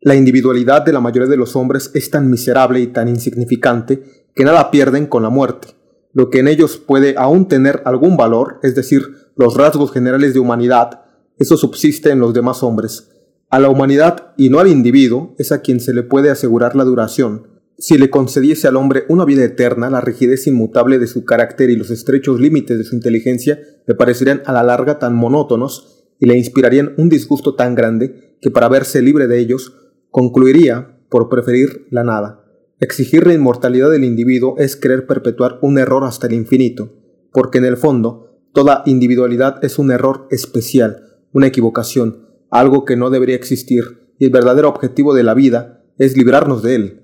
La individualidad de la mayoría de los hombres es tan miserable y tan insignificante que nada pierden con la muerte. Lo que en ellos puede aún tener algún valor, es decir, los rasgos generales de humanidad, eso subsiste en los demás hombres. A la humanidad y no al individuo es a quien se le puede asegurar la duración, si le concediese al hombre una vida eterna, la rigidez inmutable de su carácter y los estrechos límites de su inteligencia le parecerían a la larga tan monótonos y le inspirarían un disgusto tan grande que para verse libre de ellos concluiría por preferir la nada. Exigir la inmortalidad del individuo es querer perpetuar un error hasta el infinito, porque en el fondo toda individualidad es un error especial, una equivocación, algo que no debería existir, y el verdadero objetivo de la vida es librarnos de él.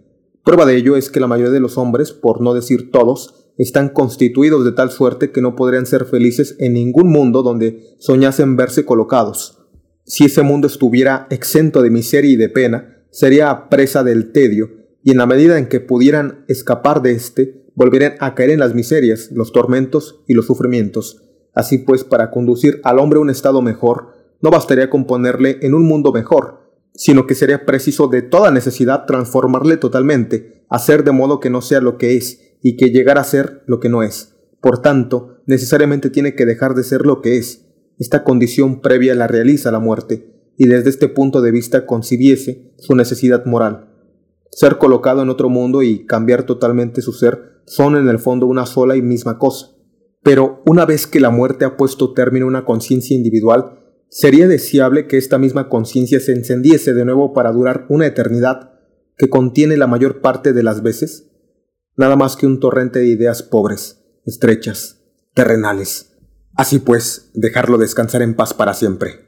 Prueba de ello es que la mayoría de los hombres, por no decir todos, están constituidos de tal suerte que no podrían ser felices en ningún mundo donde soñasen verse colocados. Si ese mundo estuviera exento de miseria y de pena, sería presa del tedio, y en la medida en que pudieran escapar de éste, volverían a caer en las miserias, los tormentos y los sufrimientos. Así pues, para conducir al hombre a un estado mejor, no bastaría con ponerle en un mundo mejor, sino que sería preciso de toda necesidad transformarle totalmente, hacer de modo que no sea lo que es, y que llegara a ser lo que no es. Por tanto, necesariamente tiene que dejar de ser lo que es. Esta condición previa la realiza la muerte, y desde este punto de vista concibiese su necesidad moral. Ser colocado en otro mundo y cambiar totalmente su ser son en el fondo una sola y misma cosa. Pero una vez que la muerte ha puesto término a una conciencia individual, ¿Sería deseable que esta misma conciencia se encendiese de nuevo para durar una eternidad que contiene la mayor parte de las veces? Nada más que un torrente de ideas pobres, estrechas, terrenales. Así pues, dejarlo descansar en paz para siempre.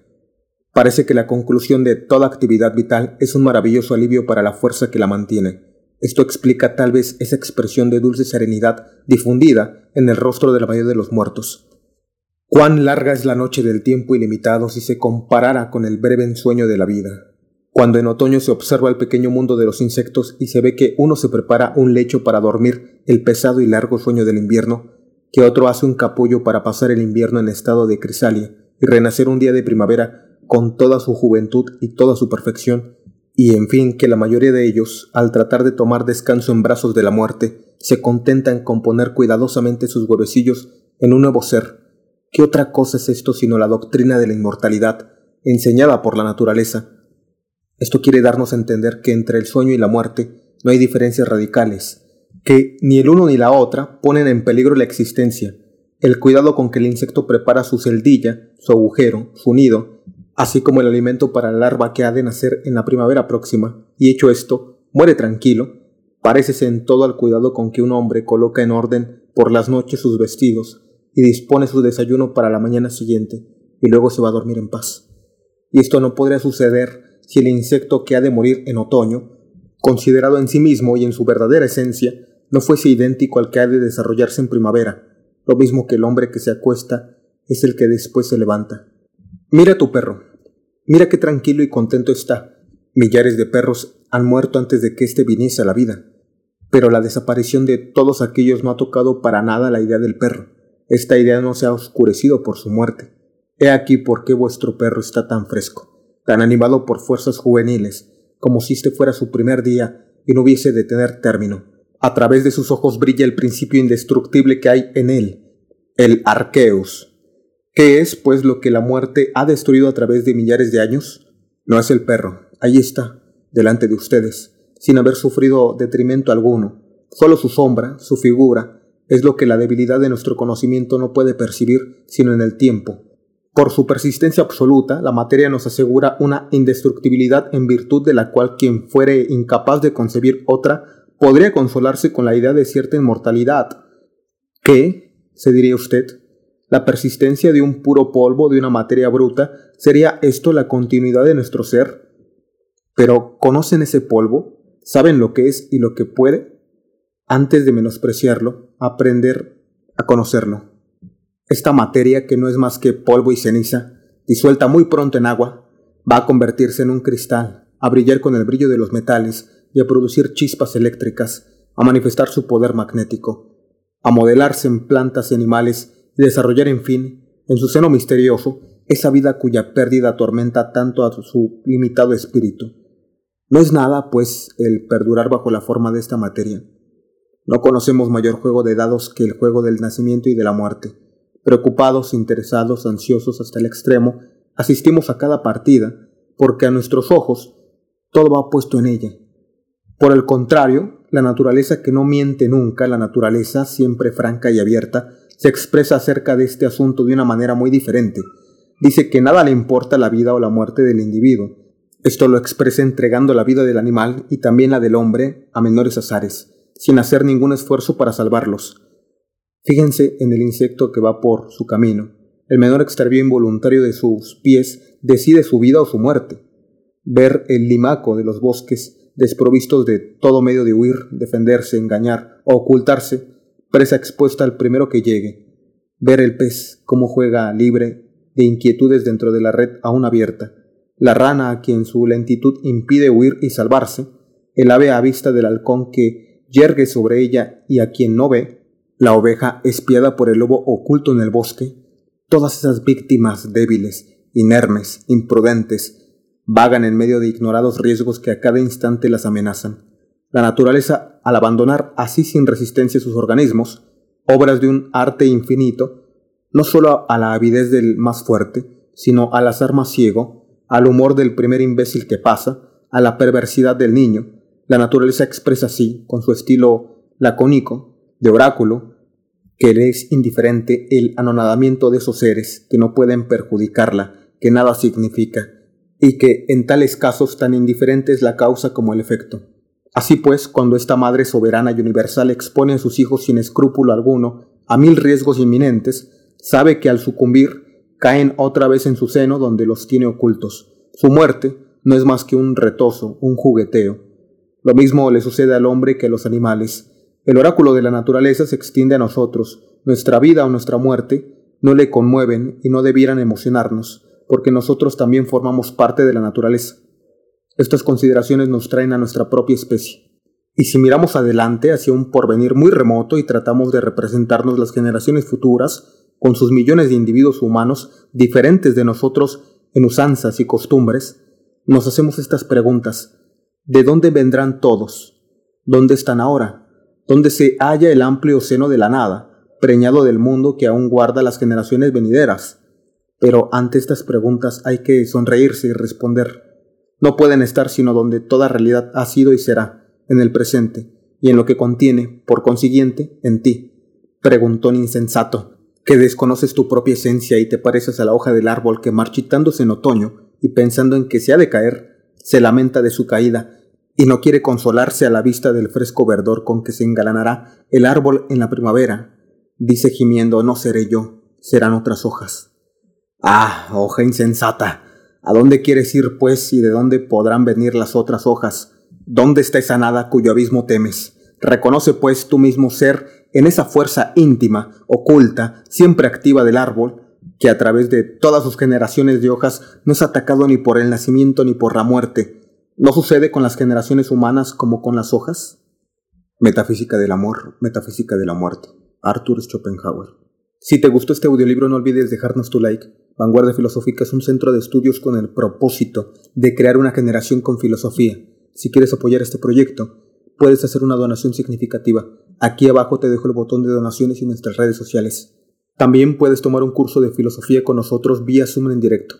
Parece que la conclusión de toda actividad vital es un maravilloso alivio para la fuerza que la mantiene. Esto explica tal vez esa expresión de dulce serenidad difundida en el rostro de la mayoría de los muertos Cuán larga es la noche del tiempo ilimitado si se comparara con el breve ensueño de la vida. Cuando en otoño se observa el pequeño mundo de los insectos y se ve que uno se prepara un lecho para dormir el pesado y largo sueño del invierno, que otro hace un capullo para pasar el invierno en estado de crisalia y renacer un día de primavera con toda su juventud y toda su perfección, y en fin que la mayoría de ellos, al tratar de tomar descanso en brazos de la muerte, se contentan con poner cuidadosamente sus huevecillos en un nuevo ser, ¿Qué otra cosa es esto sino la doctrina de la inmortalidad, enseñada por la naturaleza? Esto quiere darnos a entender que entre el sueño y la muerte no hay diferencias radicales, que ni el uno ni la otra ponen en peligro la existencia. El cuidado con que el insecto prepara su celdilla, su agujero, su nido, así como el alimento para la larva que ha de nacer en la primavera próxima, y hecho esto, muere tranquilo, parécese en todo al cuidado con que un hombre coloca en orden por las noches sus vestidos, y dispone su desayuno para la mañana siguiente y luego se va a dormir en paz. Y esto no podría suceder si el insecto que ha de morir en otoño, considerado en sí mismo y en su verdadera esencia, no fuese idéntico al que ha de desarrollarse en primavera, lo mismo que el hombre que se acuesta es el que después se levanta. Mira tu perro, mira qué tranquilo y contento está. Millares de perros han muerto antes de que éste viniese a la vida, pero la desaparición de todos aquellos no ha tocado para nada la idea del perro esta idea no se ha oscurecido por su muerte. He aquí por qué vuestro perro está tan fresco, tan animado por fuerzas juveniles, como si este fuera su primer día y no hubiese de tener término. A través de sus ojos brilla el principio indestructible que hay en él, el Arqueus. ¿Qué es, pues, lo que la muerte ha destruido a través de millares de años? No es el perro, ahí está, delante de ustedes, sin haber sufrido detrimento alguno, solo su sombra, su figura, es lo que la debilidad de nuestro conocimiento no puede percibir sino en el tiempo. Por su persistencia absoluta, la materia nos asegura una indestructibilidad en virtud de la cual quien fuere incapaz de concebir otra podría consolarse con la idea de cierta inmortalidad. ¿Qué? se diría usted. La persistencia de un puro polvo de una materia bruta, ¿sería esto la continuidad de nuestro ser? Pero ¿conocen ese polvo? ¿Saben lo que es y lo que puede? Antes de menospreciarlo, aprender a conocerlo. Esta materia, que no es más que polvo y ceniza, disuelta muy pronto en agua, va a convertirse en un cristal, a brillar con el brillo de los metales y a producir chispas eléctricas, a manifestar su poder magnético, a modelarse en plantas y animales y desarrollar, en fin, en su seno misterioso, esa vida cuya pérdida atormenta tanto a su limitado espíritu. No es nada, pues, el perdurar bajo la forma de esta materia. No conocemos mayor juego de dados que el juego del nacimiento y de la muerte. Preocupados, interesados, ansiosos hasta el extremo, asistimos a cada partida, porque a nuestros ojos todo va puesto en ella. Por el contrario, la naturaleza que no miente nunca, la naturaleza siempre franca y abierta, se expresa acerca de este asunto de una manera muy diferente. Dice que nada le importa la vida o la muerte del individuo. Esto lo expresa entregando la vida del animal y también la del hombre a menores azares, sin hacer ningún esfuerzo para salvarlos. Fíjense en el insecto que va por su camino. El menor extravío involuntario de sus pies decide su vida o su muerte. Ver el limaco de los bosques desprovistos de todo medio de huir, defenderse, engañar o ocultarse, presa expuesta al primero que llegue. Ver el pez cómo juega libre de inquietudes dentro de la red aún abierta. La rana a quien su lentitud impide huir y salvarse. El ave a vista del halcón que yergue sobre ella y a quien no ve la oveja espiada por el lobo oculto en el bosque, todas esas víctimas débiles, inermes, imprudentes, vagan en medio de ignorados riesgos que a cada instante las amenazan. La naturaleza, al abandonar así sin resistencia sus organismos, obras de un arte infinito, no solo a la avidez del más fuerte, sino al azar más ciego, al humor del primer imbécil que pasa, a la perversidad del niño, la naturaleza expresa así, con su estilo lacónico, de oráculo, que le es indiferente el anonadamiento de esos seres que no pueden perjudicarla, que nada significa, y que en tales casos tan indiferente es la causa como el efecto. Así pues, cuando esta madre soberana y universal expone a sus hijos sin escrúpulo alguno a mil riesgos inminentes, sabe que al sucumbir caen otra vez en su seno donde los tiene ocultos. Su muerte no es más que un retozo, un jugueteo. Lo mismo le sucede al hombre que a los animales. El oráculo de la naturaleza se extiende a nosotros. Nuestra vida o nuestra muerte no le conmueven y no debieran emocionarnos, porque nosotros también formamos parte de la naturaleza. Estas consideraciones nos traen a nuestra propia especie. Y si miramos adelante hacia un porvenir muy remoto y tratamos de representarnos las generaciones futuras, con sus millones de individuos humanos diferentes de nosotros en usanzas y costumbres, nos hacemos estas preguntas. ¿De dónde vendrán todos? ¿Dónde están ahora? donde se halla el amplio seno de la nada, preñado del mundo que aún guarda las generaciones venideras. Pero ante estas preguntas hay que sonreírse y responder. No pueden estar sino donde toda realidad ha sido y será, en el presente, y en lo que contiene, por consiguiente, en ti. Preguntón insensato, que desconoces tu propia esencia y te pareces a la hoja del árbol que marchitándose en otoño y pensando en que se ha de caer, se lamenta de su caída y no quiere consolarse a la vista del fresco verdor con que se engalanará el árbol en la primavera. Dice gimiendo, no seré yo, serán otras hojas. Ah, hoja insensata, ¿a dónde quieres ir, pues, y de dónde podrán venir las otras hojas? ¿Dónde está esa nada cuyo abismo temes? Reconoce, pues, tú mismo ser en esa fuerza íntima, oculta, siempre activa del árbol, que a través de todas sus generaciones de hojas no es atacado ni por el nacimiento ni por la muerte, ¿No sucede con las generaciones humanas como con las hojas? Metafísica del amor, metafísica de la muerte. Arthur Schopenhauer. Si te gustó este audiolibro no olvides dejarnos tu like. Vanguardia Filosófica es un centro de estudios con el propósito de crear una generación con filosofía. Si quieres apoyar este proyecto, puedes hacer una donación significativa. Aquí abajo te dejo el botón de donaciones y nuestras redes sociales. También puedes tomar un curso de filosofía con nosotros vía Zoom en directo.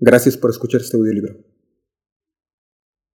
Gracias por escuchar este audiolibro.